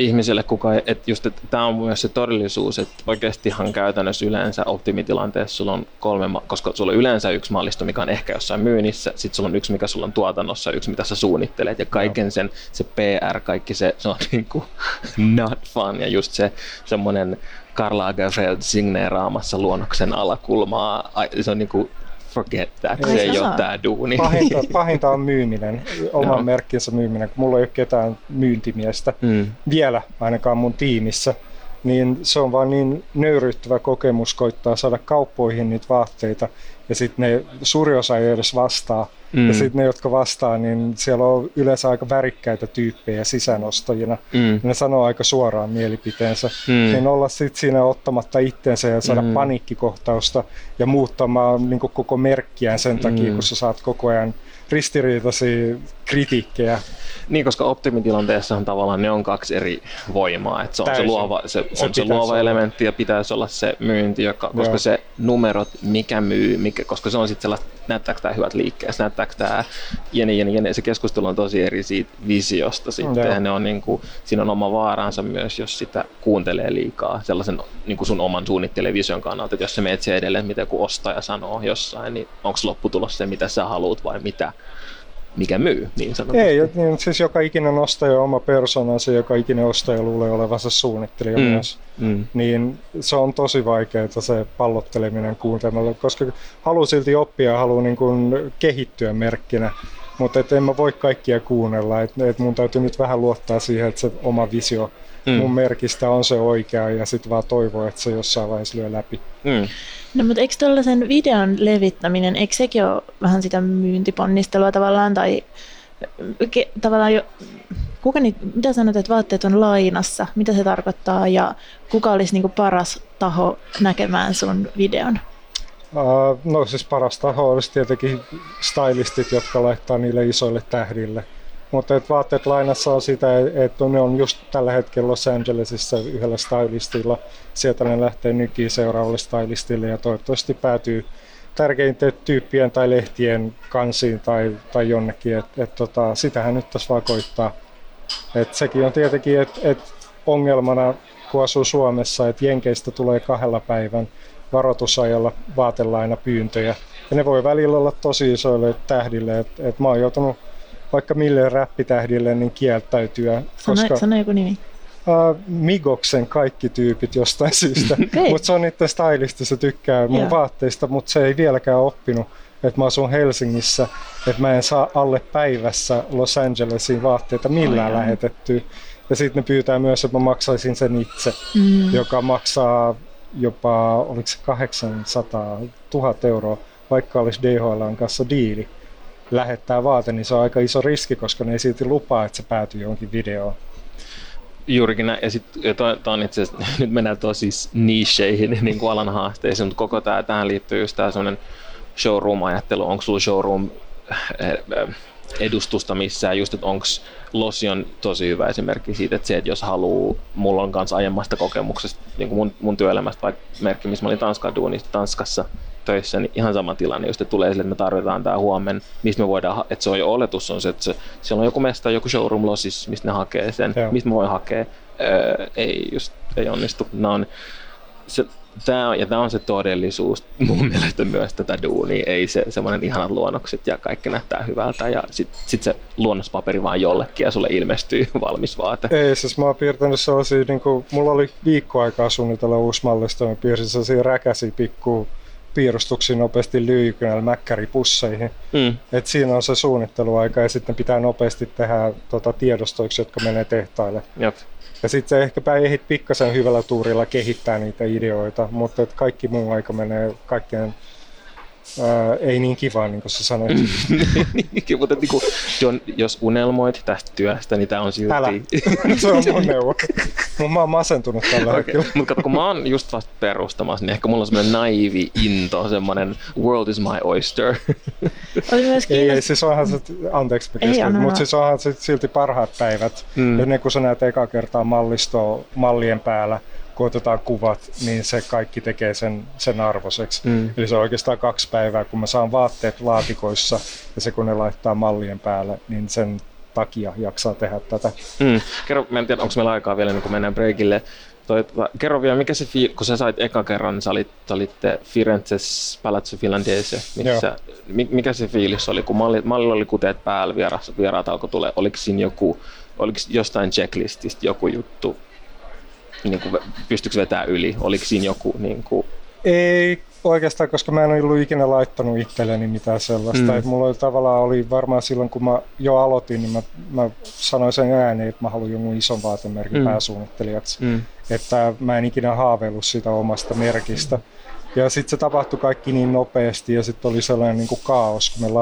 ihmiselle, kuka, että just, että tämä on myös se todellisuus, että oikeastihan käytännössä yleensä optimitilanteessa sulla on kolme, koska sulla on yleensä yksi mallisto, mikä on ehkä jossain myynnissä, sitten sulla on yksi, mikä sulla on tuotannossa, yksi, mitä sä suunnittelet, ja kaiken sen, se PR, kaikki se, se on niin kuin not fun, ja just se semmoinen Karl Lagerfeld signeeraamassa luonnoksen alakulmaa, se on niin kuin forget that, se ei ole tämä duuni. Pahinta, pahinta on myyminen, oman no. merkkinsä myyminen. Mulla ei ole ketään myyntimiestä mm. vielä ainakaan mun tiimissä, niin se on vaan niin nöyryttävä kokemus koittaa saada kauppoihin niitä vaatteita ja sitten ne suuri osa ei edes vastaa. Mm. Ja sitten ne, jotka vastaa, niin siellä on yleensä aika värikkäitä tyyppejä sisänostajina. Mm. Ne sanoo aika suoraan mielipiteensä. Mm. Niin olla sitten siinä ottamatta itsensä ja saada mm. paniikkikohtausta ja muuttamaan niin koko merkkiään sen takia, mm. kun sä saat koko ajan ristiriitaisia kritiikkejä. Niin, koska optimitilanteessa on tavallaan ne on kaksi eri voimaa. Että se on Täysin. se luova, se, se, on se luova olla. elementti ja pitäisi olla se myynti, joka, koska Joo. se numerot, mikä myy, mikä, koska se on sitten sellaista, näyttääkö tämä hyvät liikkeessä, näyttääkö tämä jene, jene, jene. Se keskustelu on tosi eri siitä visiosta sitten. Joo. Ne on, niin kuin, siinä on oma vaaransa myös, jos sitä kuuntelee liikaa sellaisen niin kuin sun oman suunnittelevision kannalta. Että jos se menet edelleen, mitä kun ostaja sanoo jossain, niin onko lopputulos se, mitä sä haluat vai mitä mikä myy, niin sanotusti. Ei, niin, siis joka ikinen ostaja on oma persoonansa, joka ikinen ostaja luulee olevansa suunnittelija mm. myös. Mm. Niin se on tosi vaikeaa se pallotteleminen kuuntelemalla, koska haluaa silti oppia ja haluaa niin kuin kehittyä merkkinä. Mutta en mä voi kaikkia kuunnella, että et mun täytyy nyt vähän luottaa siihen, että se oma visio mm. mun merkistä on se oikea ja sitten vaan toivoa, että se jossain vaiheessa lyö läpi. Mm. No mutta eikö tuollaisen videon levittäminen, eikö sekin ole vähän sitä myyntiponnistelua tavallaan, tai ke, tavallaan jo, kuka niitä, mitä sanot, että vaatteet on lainassa, mitä se tarkoittaa, ja kuka olisi niin paras taho näkemään sun videon? Uh, no siis paras taho olisi tietenkin stylistit, jotka laittaa niille isoille tähdille – mutta et vaatteet lainassa on sitä, että ne on just tällä hetkellä Los Angelesissa yhdellä stylistilla. Sieltä ne lähtee nykiin seuraavalle stylistille ja toivottavasti päätyy tärkeinten tyyppien tai lehtien kansiin tai, tai jonnekin. Et, et tota, sitähän nyt tässä vaan koittaa. Et sekin on tietenkin et, et ongelmana, kun asuu Suomessa, että Jenkeistä tulee kahdella päivän varoitusajalla vaatelaina pyyntöjä. Ja ne voi välillä olla tosi isoille tähdille. Et, et mä oon joutunut vaikka mille räppitähdille niin kieltäytyä. Sano, koska, sano joku nimi. Uh, Migoksen kaikki tyypit jostain syystä, okay. mutta se on niiden stylisti, se tykkää mun yeah. vaatteista, mutta se ei vieläkään oppinut, että mä asun Helsingissä, että mä en saa alle päivässä Los Angelesiin vaatteita millään oh, lähetettyä. Ja sitten ne pyytää myös, että mä maksaisin sen itse, mm. joka maksaa jopa, oliko se 800 000 euroa, vaikka olisi DHL kanssa diili. Lähettää vaate, niin se on aika iso riski, koska ne ei silti lupaa, että se päätyy johonkin videoon. Juurikin näin. Ja sitten to, on itse asiassa, nyt mennään tosi nicheihin niin kuin alan haasteisiin, mutta koko tämä, tähän liittyy just tämä sellainen showroom-ajattelu. Onko sulla showroom eh, eh, edustusta missään, just että onko Lossi on tosi hyvä esimerkki siitä, että se, että jos haluaa, mulla on kanssa aiemmasta kokemuksesta, niin kuin mun, mun työelämästä, vaikka merkki, missä mä olin Tanskan duunista Tanskassa töissä, niin ihan sama tilanne, just että tulee sille, että me tarvitaan tämä huomen, mistä me voidaan, että se on jo oletus on se, että se, siellä on joku mesta, joku showroom Lossis, mistä ne hakee sen, Joo. mistä mä voin hakea, öö, ei just, ei onnistu. No, on, se, tämä on, ja tämä on se todellisuus mun mielestä myös tätä duunia, ei se semmoinen ihanat luonnokset ja kaikki näyttää hyvältä ja sitten sit se luonnospaperi vaan jollekin ja sulle ilmestyy valmis vaate. Ei, siis mä oon piirtänyt sellaisia, niin kuin, mulla oli viikko aikaa suunnitella uusi mallisto, mä piirsin sellaisia räkäsiä pikku piirustuksia nopeasti lyijykynällä mäkkäripusseihin. Mm. Et siinä on se suunnitteluaika ja sitten pitää nopeasti tehdä tota, tiedostoiksi, jotka menee tehtaille. Jop. Ja sitten ehkäpä ehdit pikkasen hyvällä tuurilla kehittää niitä ideoita, mutta kaikki muu aika menee kaikkeen Ää, ei niin kivaa, niin kuin sä sanoit. Niin, mutta niin kuin, John, jos unelmoit tästä työstä, niin tämä on silti... Älä. Se on mun neuvo. Mä oon masentunut tällä okay. hetkellä. Mutta kato, kun mä oon just vasta perustamassa, niin ehkä mulla on semmoinen naivi into, semmoinen world is my oyster. Oli myös ei, ei, siis onhan se, anteeksi mutta siis onhan se silti parhaat päivät. Mm. Ennen kuin sä näet eka kertaa mallistoa mallien päällä, kun otetaan kuvat, niin se kaikki tekee sen, sen arvoiseksi. Mm. Eli se on oikeastaan kaksi päivää, kun mä saan vaatteet laatikoissa ja se kun ne laittaa mallien päälle, niin sen takia jaksaa tehdä tätä. Mm. Kerro, mä en tiedä, onko meillä aikaa vielä, niin kun mennään breakille. Toi, tota, kerro vielä, mikä se, fi- kun sä sait eka kerran, niin sä olit, olitte Firenzes Palazzo Finlandese, missä, mikä se fiilis oli, kun malli, mallilla oli kuteet päällä, vieraat, vieraat alkoi tulee, oliko siinä joku, oliko jostain checklististä joku juttu, niin kuin, pystyykö vetää yli? Oliko siinä joku... Niin kuin... Ei oikeastaan, koska mä en ollut ikinä laittanut itselleni mitään sellaista. Mm. Et mulla oli tavallaan oli varmaan silloin, kun mä jo aloitin, niin mä, mä sanoin sen ääneen, että mä haluan jonkun ison vaatemerkin mm. pääsuunnittelijaksi. Mm. Että mä en ikinä haaveillut sitä omasta merkistä. Ja sitten se tapahtui kaikki niin nopeasti ja sitten oli sellainen niin kuin kaos, kun me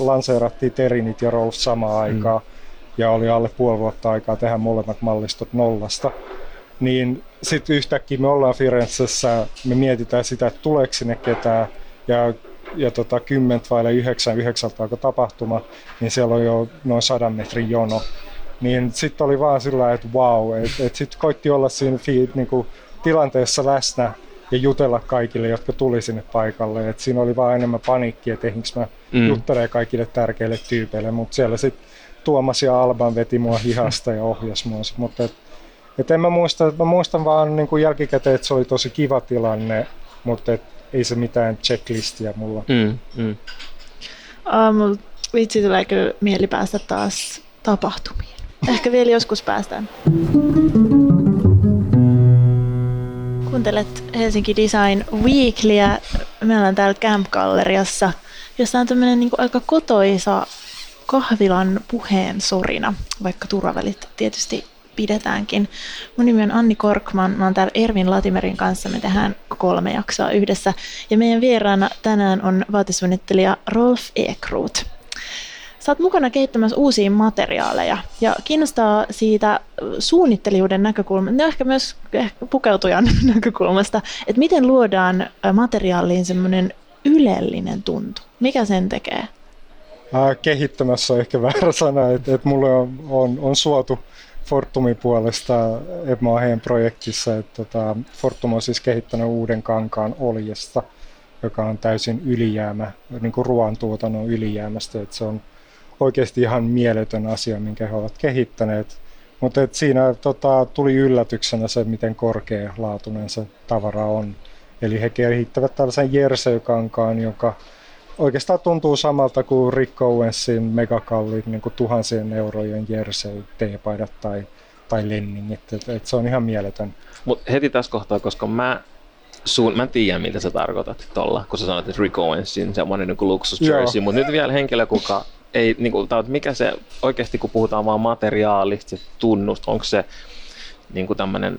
lanseerattiin Terinit ja Rolf samaan aikaan. Mm. Ja oli alle puoli vuotta aikaa tehdä molemmat mallistot nollasta niin sitten yhtäkkiä me ollaan Firenzessä, me mietitään sitä, että tuleeko sinne ketään, ja, ja tota, 10 vai 9, 9 alkoi tapahtuma, niin siellä on jo noin 100 metrin jono. Niin sitten oli vaan sillä että wow, että et sitten koitti olla siinä fi, niinku, tilanteessa läsnä ja jutella kaikille, jotka tuli sinne paikalle. Et siinä oli vaan enemmän paniikki, että ehdinkö mä mm. juttelee kaikille tärkeille tyypeille, mutta siellä sitten Tuomas ja Alban veti mua hihasta ja ohjas mua. Mutta et, et en mä, muista, mä muistan vaan niin kuin jälkikäteen, että se oli tosi kiva tilanne, mutta et ei se mitään checklistia mulla. Mm, mm. Uh, vitsi tulee kyllä mieli päästä taas tapahtumiin. Ehkä vielä joskus päästään. Kuuntelet Helsinki Design Weeklyä. Me ollaan täällä Camp Galleriassa, jossa on tämmöinen niin aika kotoisa kahvilan puheen sorina, vaikka turvavälit tietysti pidetäänkin. Mun nimi on Anni Korkman, mä oon täällä Ervin Latimerin kanssa, me tehdään kolme jaksoa yhdessä. Ja meidän vieraana tänään on vaatesuunnittelija Rolf Ekroot. Sä oot mukana kehittämässä uusia materiaaleja ja kiinnostaa siitä suunnittelijuuden näkökulmasta, no ehkä myös ehkä pukeutujan näkökulmasta, että miten luodaan materiaaliin semmoinen ylellinen tuntu. Mikä sen tekee? Kehittämässä on ehkä väärä sana, että, että mulle on, on, on suotu Fortumin puolesta, heidän projektissa, että tota, Fortum on siis kehittänyt uuden kankaan oljesta, joka on täysin ylijäämä, niin kuin ruoantuotannon ylijäämästä, että se on oikeasti ihan mieletön asia, minkä he ovat kehittäneet. Mutta siinä tota, tuli yllätyksenä se, miten korkealaatuinen se tavara on. Eli he kehittävät tällaisen Jersey-kankaan, joka oikeastaan tuntuu samalta kuin Rick Owensin megakalliit niin kuin tuhansien eurojen jersey, teepaidat tai, tai lenningit. Et, et se on ihan mieletön. Mutta heti tässä kohtaa, koska mä suun, mä tiedän, mitä sä tarkoitat tuolla, kun sä sanoit, että Rick Owensin semmoinen niin luksus jersey, mutta nyt vielä henkilö, kuka ei, niin kuin, mikä se oikeasti, kun puhutaan vaan materiaalista, tunnust, onko se niin kuin tämmöinen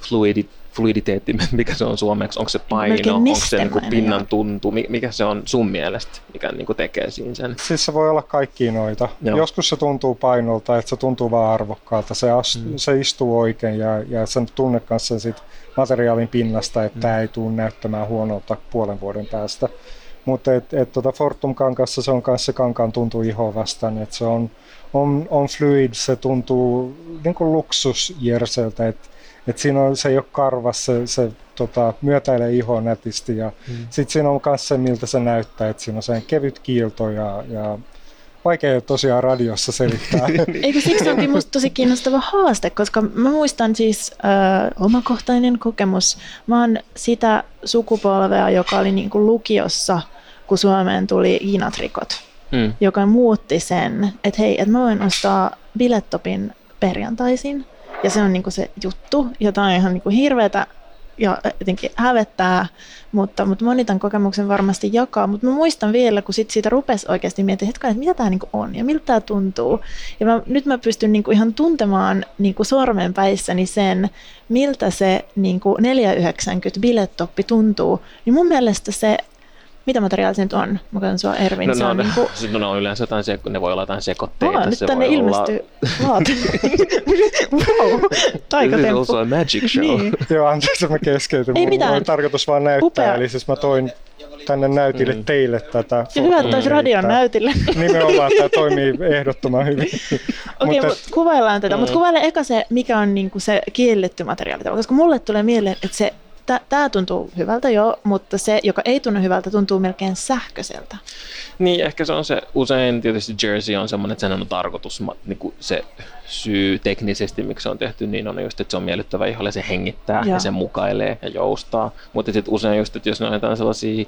fluidi, fluiditeetti, mikä se on suomeksi, onko se paino, onko se niin kuin pinnan tuntu, mi- mikä se on sun mielestä, mikä niin kuin tekee siinä sen? Siis se voi olla kaikki noita. Joo. Joskus se tuntuu painolta, että se tuntuu vaan arvokkaalta. Se, ast- mm. se istuu oikein ja, ja sen tunne kanssa sit materiaalin pinnasta, että mm. tämä ei tule näyttämään huonolta puolen vuoden päästä. Mutta et, et tota Fortum kankassa se on kanssa se kankaan tuntuu ihoa vastaan, että se on, on, on fluid, se tuntuu niin kuin luksusjerseltä, että et siinä on, se ei ole karvas, se, se tota, myötäilee ihoa nätisti ja mm. sitten siinä on myös se, miltä se näyttää, että siinä on sen kevyt kiilto ja, ja vaikea tosiaan radiossa selittää. Eikö siksi onkin musta tosi kiinnostava haaste, koska mä muistan siis äh, omakohtainen kokemus. Mä oon sitä sukupolvea, joka oli niinku lukiossa, kun Suomeen tuli Iinatrikot, Mm. joka muutti sen, että hei, että mä voin ostaa bilettopin perjantaisin, ja se on niinku se juttu, jota on ihan niinku hirveätä ja jotenkin hävettää, mutta, mutta moni tämän kokemuksen varmasti jakaa. Mutta mä muistan vielä, kun sit siitä rupesi oikeasti miettimään, että, mitä tämä niinku on ja miltä tämä tuntuu. Ja mä, nyt mä pystyn niinku ihan tuntemaan niinku sormenpäissäni sen, miltä se niinku 490 bilettoppi tuntuu. Niin mun mielestä se, mitä materiaalia se nyt on? Mä katson sua Ervin, No, se no, on no, niinku... siis no, ne on yleensä jotain, seko- ne voi olla jotain sekoitteita. Aa, nyt se tänne voi ilmestyy vaate. wow, Olla... taikatemppu. This is also a magic show. Niin. Joo, anteeksi, mä keskeytyn. Ei Mulla mitään. oli tarkoitus vaan näyttää, Upea. eli siis mä toin tänne näytille Mm. teille tätä. Ja hyvä, että olisi radion Tää- näytille. Nimenomaan tämä toimii ehdottoman hyvin. Okei, Mutta- mutta kuvaillaan tätä. Mm. Mutta kuvaile eka se, mikä on niinku se kielletty materiaali. Koska mulle tulee mieleen, että se Tämä tuntuu hyvältä joo, mutta se, joka ei tunnu hyvältä, tuntuu melkein sähköiseltä. Niin, ehkä se on se, usein tietysti Jersey on semmoinen, että sen on tarkoitus, niin kuin se syy teknisesti, miksi se on tehty, niin on just, että se on miellyttävä iholle, se hengittää Joo. ja se mukailee ja joustaa. Mutta sitten usein just, että jos jotain sellaisia,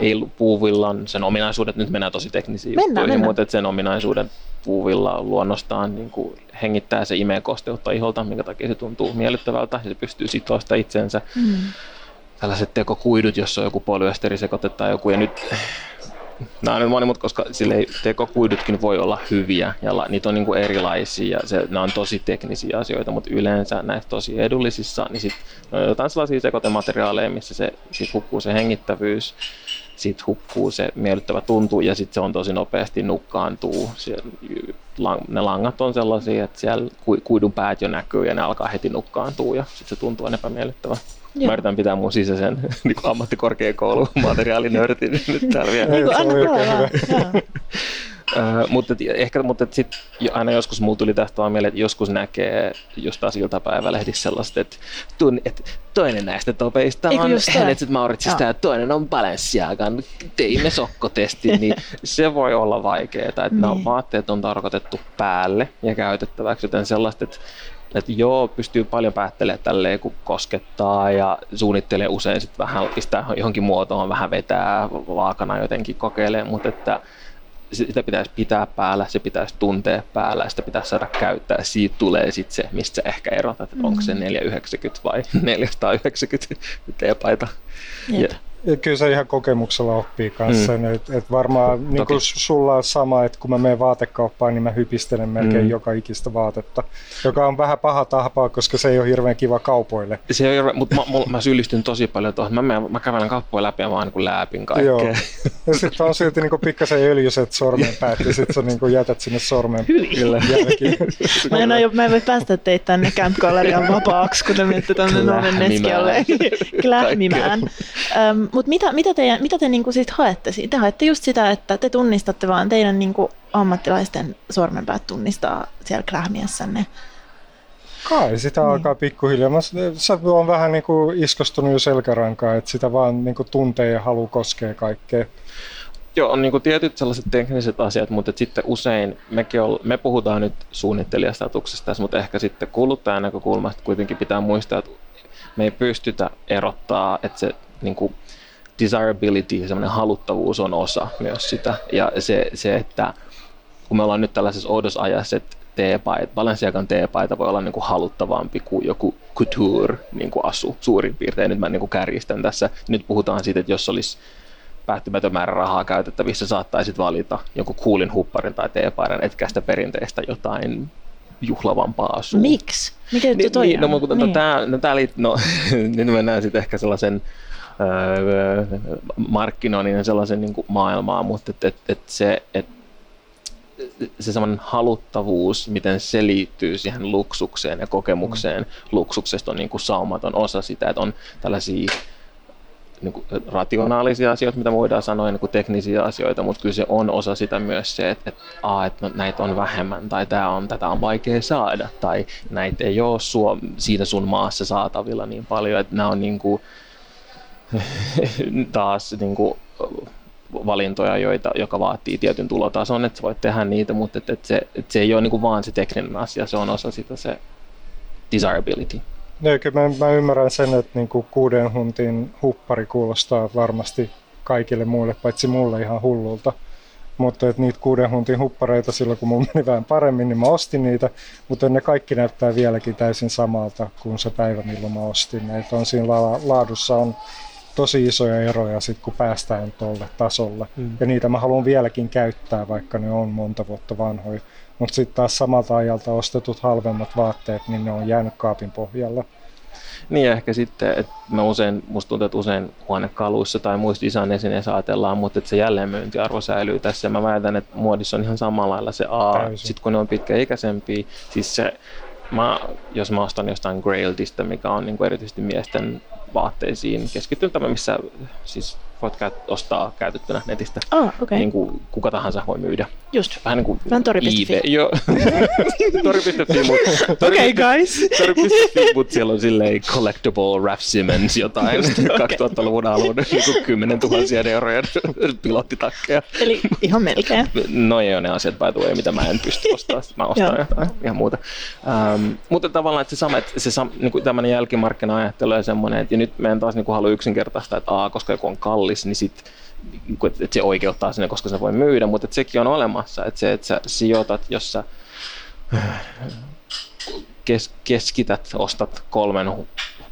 ei puuvillan, sen ominaisuudet, nyt mennään tosi teknisiin Mennään, juttuihin, mennään. mutta että sen ominaisuuden puuvilla luonnostaan niin kuin hengittää se imee kosteutta iholta, minkä takia se tuntuu miellyttävältä ja se pystyy sitoa sitä itsensä Mm. tällaiset tekokuidut, jos on joku polyesterisekote tai joku, ja nyt Nämä on nyt monimut, koska sille tekokuidutkin voi olla hyviä ja la, niitä on niin kuin erilaisia ja se, nämä on tosi teknisiä asioita, mutta yleensä näistä tosi edullisissa, niin sit ne on jotain sellaisia sekoitemateriaaleja, missä se sit hukkuu se hengittävyys, sitten hukkuu se miellyttävä tuntu ja sitten se on tosi nopeasti nukkaantuu. Siellä, ne langat on sellaisia, että siellä ku- kuidun päät jo näkyy ja ne alkaa heti nukkaantua ja sitten se tuntuu epämiellyttävä. Joo. Mä yritän pitää mun sisäisen niin ammattikorkeakoulun materiaalinörtin nyt täällä vielä. Niin kuin anna Öö, mutta et, ehkä, mutta et sit, aina joskus mulla tuli tästä vaan mieleen, että joskus näkee just taas iltapäivälehdissä sellaista, että, että toinen näistä topeista Eikö on? Hennet Mauritsista ja toinen on Balenciagan. Teimme sokkotestin, niin se voi olla vaikeaa, että niin. nämä vaatteet on tarkoitettu päälle ja käytettäväksi, joten sellaista, että että joo, pystyy paljon päättelemään tälleen, kun koskettaa ja suunnittelee usein sitten vähän, pistää johonkin muotoon, vähän vetää vaakana jotenkin kokeilee, mutta että sitä pitäisi pitää päällä, se pitäisi tuntea päällä ja sitä pitäisi saada käyttää. Siitä tulee sitten se, mistä sä ehkä erotat, että onko se 490 vai 490 teepaita. Jep. Ja kyllä se ihan kokemuksella oppii kanssa. Mm. Et, et varmaan niin kuin sulla on sama, että kun mä menen vaatekauppaan, niin mä hypistelen melkein Mm. joka ikistä vaatetta. Joka on vähän paha tahpaa, koska se ei ole hirveän kiva kaupoille. se on, mutta mä, mulla- mä, syyllistyn tosi paljon tuohon. Mä, menen, mä kävelen kauppoja läpi ja vaan niin läpin kaikkea. Joo. Ja sitten on silti niin pikkasen öljyset sormen päät ja sitten sä niin jätät sinne sormen jälkiin. Mä en, aio, mä en voi päästä teitä tänne Camp Gallerian vapaaksi, kun te menette tänne Noven Klähmimään. Neskiolle klähmimään. Um, Mutta mitä, mitä, teidän, mitä te niinku siitä haette? siitä? Te haette just sitä, että te tunnistatte vaan teidän niinku ammattilaisten sormenpäät tunnistaa siellä klähmiessänne. Kai sitä Niin. alkaa pikkuhiljaa. Mä, se on vähän niin kuin iskostunut jo selkärankaa, että sitä vaan niin kuin tuntee ja halu koskee kaikkea. Joo, on niin tietyt sellaiset tekniset asiat, mutta et sitten usein mekin ol, me puhutaan nyt suunnittelijastatuksesta tässä, mutta ehkä sitten kuluttajan näkökulmasta kuitenkin pitää muistaa, että me ei pystytä erottaa, että se niin kuin desirability, semmoinen haluttavuus on osa myös sitä. Ja se, se että kun me ollaan nyt tällaisessa oudossa ajassa, että teepaita, Balenciagan teepaita voi olla niin kuin haluttavampi kuin joku couture niin kuin asu suurin piirtein. Nyt mä niin kuin kärjistän tässä. Nyt puhutaan siitä, että jos olisi päättymätön määrä rahaa käytettävissä, saattaisit valita jonkun kuulin hupparin tai teepaidan, etkä sitä perinteistä jotain juhlavampaa suu. Miksi? Mikä juttu Niin, toi niin, on? no, mutta Niin. no, tää, no, tää liit, no, nyt mennään sitten ehkä sellaisen öö, markkinoinnin sellaisen niin maailmaan, mutta et, et, et se, et, se semmoinen haluttavuus, miten se liittyy siihen luksukseen ja kokemukseen mm. luksuksesta on niin kuin saumaton osa sitä, että on tällaisia niin kuin rationaalisia asioita, mitä voidaan sanoa, niin kuin teknisiä asioita, mutta kyllä se on osa sitä myös se, että, että, aa, että no, näitä on vähemmän tai tämä on, tätä on vaikea saada tai näitä ei ole suom- siitä sun maassa saatavilla niin paljon, että nämä on niin kuin, taas niin kuin, valintoja, joita, joka vaatii tietyn tulotason, että sä voit tehdä niitä, mutta että, että se, että se ei ole niin kuin vaan se tekninen asia, se on osa sitä se desirability. Eikö mä, mä ymmärrän sen, että niinku kuuden huntin huppari kuulostaa varmasti kaikille muille, paitsi mulle ihan hullulta. Mutta että niitä kuuden huntin huppareita silloin, kun mun meni vähän paremmin, niin mä ostin niitä. Mutta ne kaikki näyttää vieläkin täysin samalta kuin se päivä, milloin mä ostin. Että on siinä la- laadussa on tosi isoja eroja sit, kun päästään tuolle tasolle. Mm. Ja niitä mä haluan vieläkin käyttää, vaikka ne on monta vuotta vanhoja. Mutta sitten taas samalta ajalta ostetut halvemmat vaatteet, niin ne on jäänyt kaapin pohjalla. Niin ja ehkä sitten, että me usein, musta tuntuu, että usein huonekaluissa tai muissa design-esineissä ajatellaan, mutta että se jälleenmyyntiarvo säilyy tässä. Ja mä väitän, että muodissa on ihan samalla lailla se A, Täysin. sitten kun ne on pitkäikäisempiä, siis se, mä, jos mä ostan jostain Grailtista, mikä on niin kuin erityisesti miesten vaatteisiin keskittynyt tämä, missä siis voit ostaa käytettynä netistä. Ah. Okay. Niin kuin kuka tahansa voi myydä. Just. Vähän niin kuin Vähän tori.fi. Joo. tori.fi, mutta Okei, okay, guys. Tori.fi, mutta siellä on silleen collectible Raf Simmons jotain 2000-luvun alun niin kuin 10 000 euroja pilottitakkeja. Eli ihan melkein. No ei ole ne asiat by the way, mitä mä en pysty ostamaan, mä ostan jotain ihan muuta. Ähm, mutta tavallaan että se, sama, että se sam, niin kuin tämmöinen jälkimarkkina-ajattelu ja semmoinen, että ja nyt meidän taas niin kuin halua yksinkertaista, että aa, koska joku on kallis, niin sit niin kuin, että se oikeuttaa sinne, koska se voi myydä, mutta että sekin on olemassa, että se, että sä sijoitat, jos sä kes, keskität, ostat kolmen hu-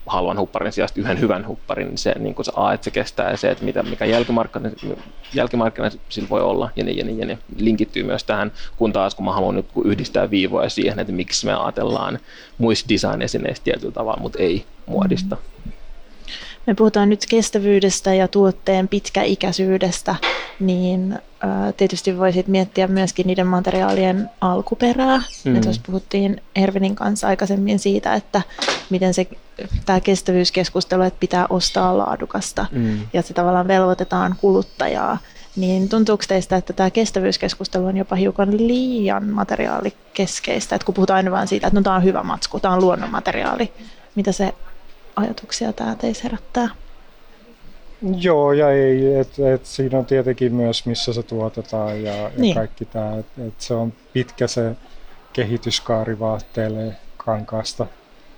halvan hupparin sijasta yhden hyvän hupparin, niin se, niin kuin se A, että se kestää ja se, että mitä, mikä jälkimarkkina, jälkimarkkina sillä voi olla ja niin, ja niin, ja niin linkittyy myös tähän, kun taas kun mä haluan nyt yhdistää viivoja siihen, että miksi me ajatellaan muista design-esineistä tietyllä tavalla, mutta ei muodista. Me puhutaan nyt kestävyydestä ja tuotteen pitkäikäisyydestä, niin tietysti voisit miettiä myöskin niiden materiaalien alkuperää. Mm. Mm. tuossa puhuttiin Ervinin kanssa aikaisemmin siitä, että miten se tämä kestävyyskeskustelu, että pitää ostaa laadukasta Mm. ja se tavallaan velvoitetaan kuluttajaa. Niin tuntuuko teistä, että tämä kestävyyskeskustelu on jopa hiukan liian materiaalikeskeistä, että kun puhutaan aina vain siitä, että no tämä on hyvä matsku, tämä on luonnonmateriaali, mitä se ajatuksia tämä teissä herättää? Joo ja ei, että et siinä on tietenkin myös missä se tuotetaan ja, ja Niin. kaikki tämä, että et se on pitkä se kehityskaari vaatteelle kankaasta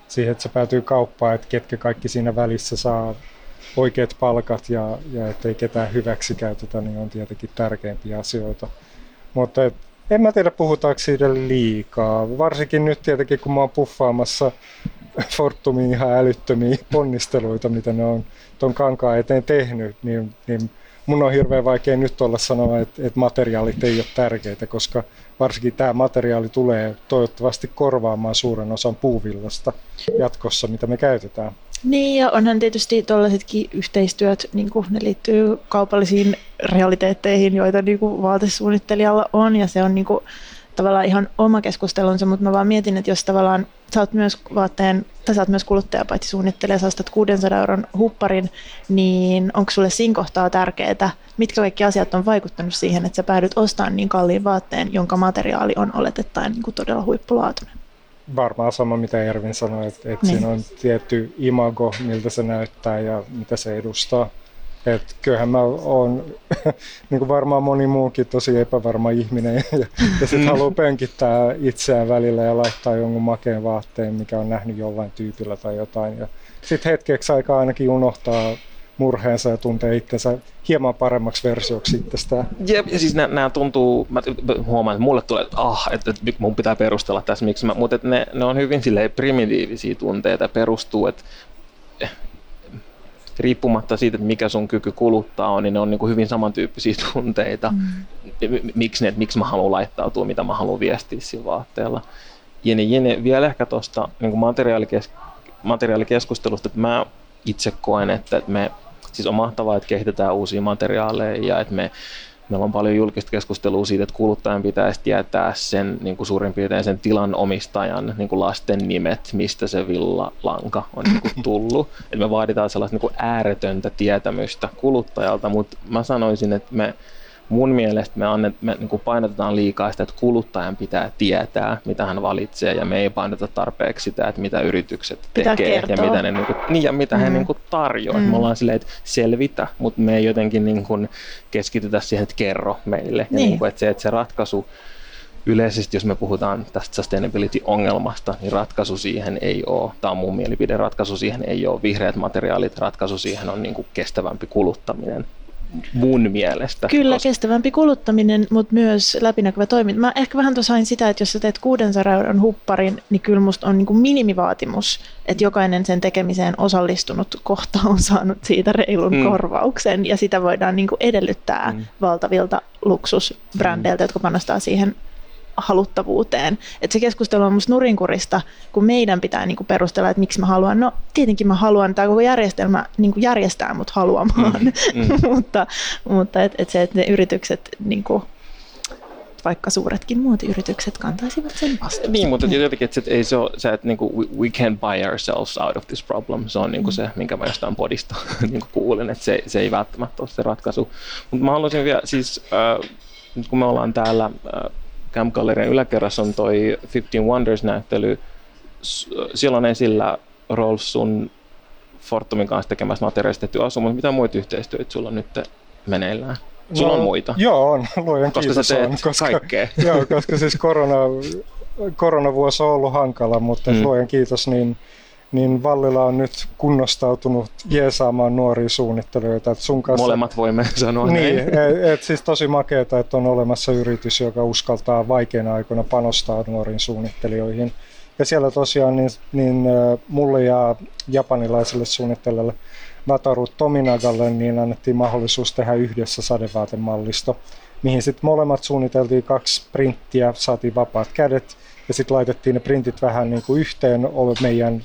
siihen, että se päätyy kauppaan, että ketkä kaikki siinä välissä saa oikeat palkat ja, ja ettei ketään hyväksikäytetä, niin on tietenkin tärkeimpiä asioita. Mutta et, en mä tiedä, puhutaanko siitä liikaa. Varsinkin nyt tietenkin, kun mä oon puffaamassa Fortumin ihan älyttömiä ponnisteluita, mitä ne on tuon kankaan eteen tehnyt, niin, niin mun on hirveän vaikea nyt olla sanoa, että, että materiaalit ei ole tärkeitä, koska varsinkin tämä materiaali tulee toivottavasti korvaamaan suuren osan puuvillasta jatkossa, mitä me käytetään. Niin, ja onhan tietysti tuollaisetkin yhteistyöt, niin kuin ne liittyy kaupallisiin realiteetteihin, joita niin kuin vaatesuunnittelijalla on, ja se on niin kuin, tavallaan ihan oma keskustelunsa, mutta mä vaan mietin, että jos tavallaan sä oot myös vaatteen, tai sä oot myös kuluttaja, paitsi suunnittelija, sä ostat 600 euron hupparin, niin onko sulle siinä kohtaa tärkeää, mitkä kaikki asiat on vaikuttanut siihen, että sä päädyt ostamaan niin kalliin vaatteen, jonka materiaali on oletettaen niin kuin todella huippulaatuinen? Varmaan sama, mitä Ervin sanoi, että, että Niin. siinä on tietty imago, miltä se näyttää ja mitä se edustaa. Et kyllähän mä oon, niin kuin varmaan moni muukin, tosi epävarma ihminen ja, ja sitten haluaa pönkittää itseään välillä ja laittaa jonkun makeen vaatteen, mikä on nähnyt jollain tyypillä tai jotain. Ja sitten hetkeksi aikaa ainakin unohtaa murheensa ja tuntee itsensä hieman paremmaksi versioksi itsestään. Jep, ja siis nämä tuntuu, mä huomaan, että mulle tulee, että ah, että, että mun pitää perustella tässä, miksi mä, mutta ne, ne on hyvin silleen primitiivisiä tunteita, perustuu, että riippumatta siitä, että mikä sun kyky kuluttaa on, niin ne on niin kuin hyvin samantyyppisiä tunteita. Mm. Miksi, ne, että miksi mä haluan laittautua, mitä mä haluan viestiä sillä vaatteella. jene, jene, vielä ehkä tuosta niin materiaalikes, materiaalikeskustelusta, että mä itse koen, että, että me, siis on mahtavaa, että kehitetään uusia materiaaleja ja että me Meillä on paljon julkista keskustelua siitä, että kuluttajan pitäisi tietää sen niin kuin suurin piirtein sen tilan omistajan niin kuin lasten nimet, mistä se villalanka on niin kuin tullut. että me vaaditaan sellaista niin kuin ääretöntä tietämystä kuluttajalta, mutta mä sanoisin, että me mun mielestä me, annet, me niin kuin painotetaan liikaa sitä, että kuluttajan pitää tietää, mitä hän valitsee, ja me ei painota tarpeeksi sitä, että mitä yritykset Pitää tekee kertoa. ja mitä, ne, niin kuin, niin, ja mitä mm. he niin kuin tarjoavat. Mm. Me ollaan silleen, että selvitä, mutta me ei jotenkin niin kuin keskitytä siihen, että kerro meille. Ja Niin. niin kuin, että se, että se ratkaisu yleisesti, jos me puhutaan tästä sustainability-ongelmasta, niin ratkaisu siihen ei ole, tämä on mun mielipide, ratkaisu siihen ei ole vihreät materiaalit, ratkaisu siihen on niin kuin kestävämpi kuluttaminen mun mielestä. Kyllä, koska- kestävämpi kuluttaminen, mutta myös läpinäkyvä toiminta. Mä ehkä vähän tuossa sitä, että jos sä teet 600 euron hupparin, niin kyllä musta on niin kuin minimivaatimus, että jokainen sen tekemiseen osallistunut kohta on saanut siitä reilun Mm. korvauksen, ja sitä voidaan niin kuin edellyttää Mm. mm. valtavilta luksusbrändeiltä, jotka panostaa siihen haluttavuuteen. Et se keskustelu on musta nurinkurista, kun meidän pitää niinku perustella, että miksi mä haluan. No tietenkin mä haluan, tämä koko järjestelmä niinku järjestää mut haluamaan, Mm, mm. mutta, mutta et, et se, että ne yritykset, niinku, vaikka suuretkin muotiyritykset kantaisivat sen vastuun. Niin, mutta jotenkin, että se, ei se ole se, että niinku, we, we can buy ourselves out of this problem. Se on niinku se, minkä mä jostain podista niinku kuulin, että se, se ei välttämättä ole se ratkaisu. Mutta mä haluaisin vielä, siis äh, nyt kun me ollaan täällä äh, Camp Gallerian yläkerrassa on toi 15 Wonders-näyttely, siellä on esillä Rolf sun Fortumin kanssa tekemässä materiaalista tehty asu, mutta mitä muita yhteistyötä sulla on nyt meneillään? Sulla on muita, No, Joo, on. Luojan koska kiitos sä teet on. Koska, kaikkea. joo, koska siis korona, koronavuosi on ollut hankala, mutta mm. luojan kiitos, niin, niin Vallila on nyt kunnostautunut jeesaamaan nuoria suunnittelijoita. Et sun kanssa, Molemmat voimme sanoa Niin, näin. et, et siis tosi makeeta, että on olemassa yritys, joka uskaltaa vaikeina aikoina panostaa nuoriin suunnittelijoihin. Ja siellä tosiaan niin, niin mulle ja japanilaiselle suunnittelijalle Wataru Tominagalle niin annettiin mahdollisuus tehdä yhdessä sadevaatemallisto, mihin sitten molemmat suunniteltiin kaksi printtiä, saatiin vapaat kädet ja sitten laitettiin ne printit vähän niin kuin yhteen meidän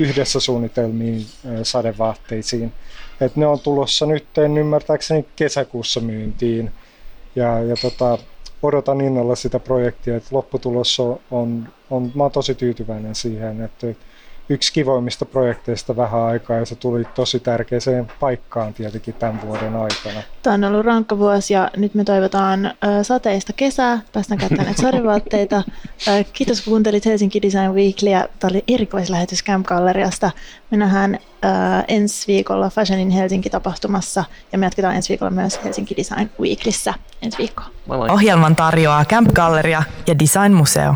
yhdessä suunnitelmiin sadevaatteisiin. Et ne on tulossa nyt ymmärtääkseni kesäkuussa myyntiin. Ja, ja tota, odotan innolla sitä projektia, että lopputulos on, on, on, mä oon tosi tyytyväinen siihen, että yksi kivoimmista projekteista vähän aikaa ja se tuli tosi tärkeäseen paikkaan tietenkin tämän vuoden aikana. Tämä on ollut rankka vuosi ja nyt me toivotaan sateista kesää. Päästään käyttämään näitä sarivaatteita. Kiitos kun kuuntelit Helsinki Design Weeklyä. Tämä oli erikoislähetys Camp Galleriasta. Me nähdään ensi viikolla Fashion in Helsinki-tapahtumassa ja me jatketaan ensi viikolla myös Helsinki Design Weeklyssä ensi viikkoa. Moi moi. Ohjelman tarjoaa Camp Galleria ja Design Museo.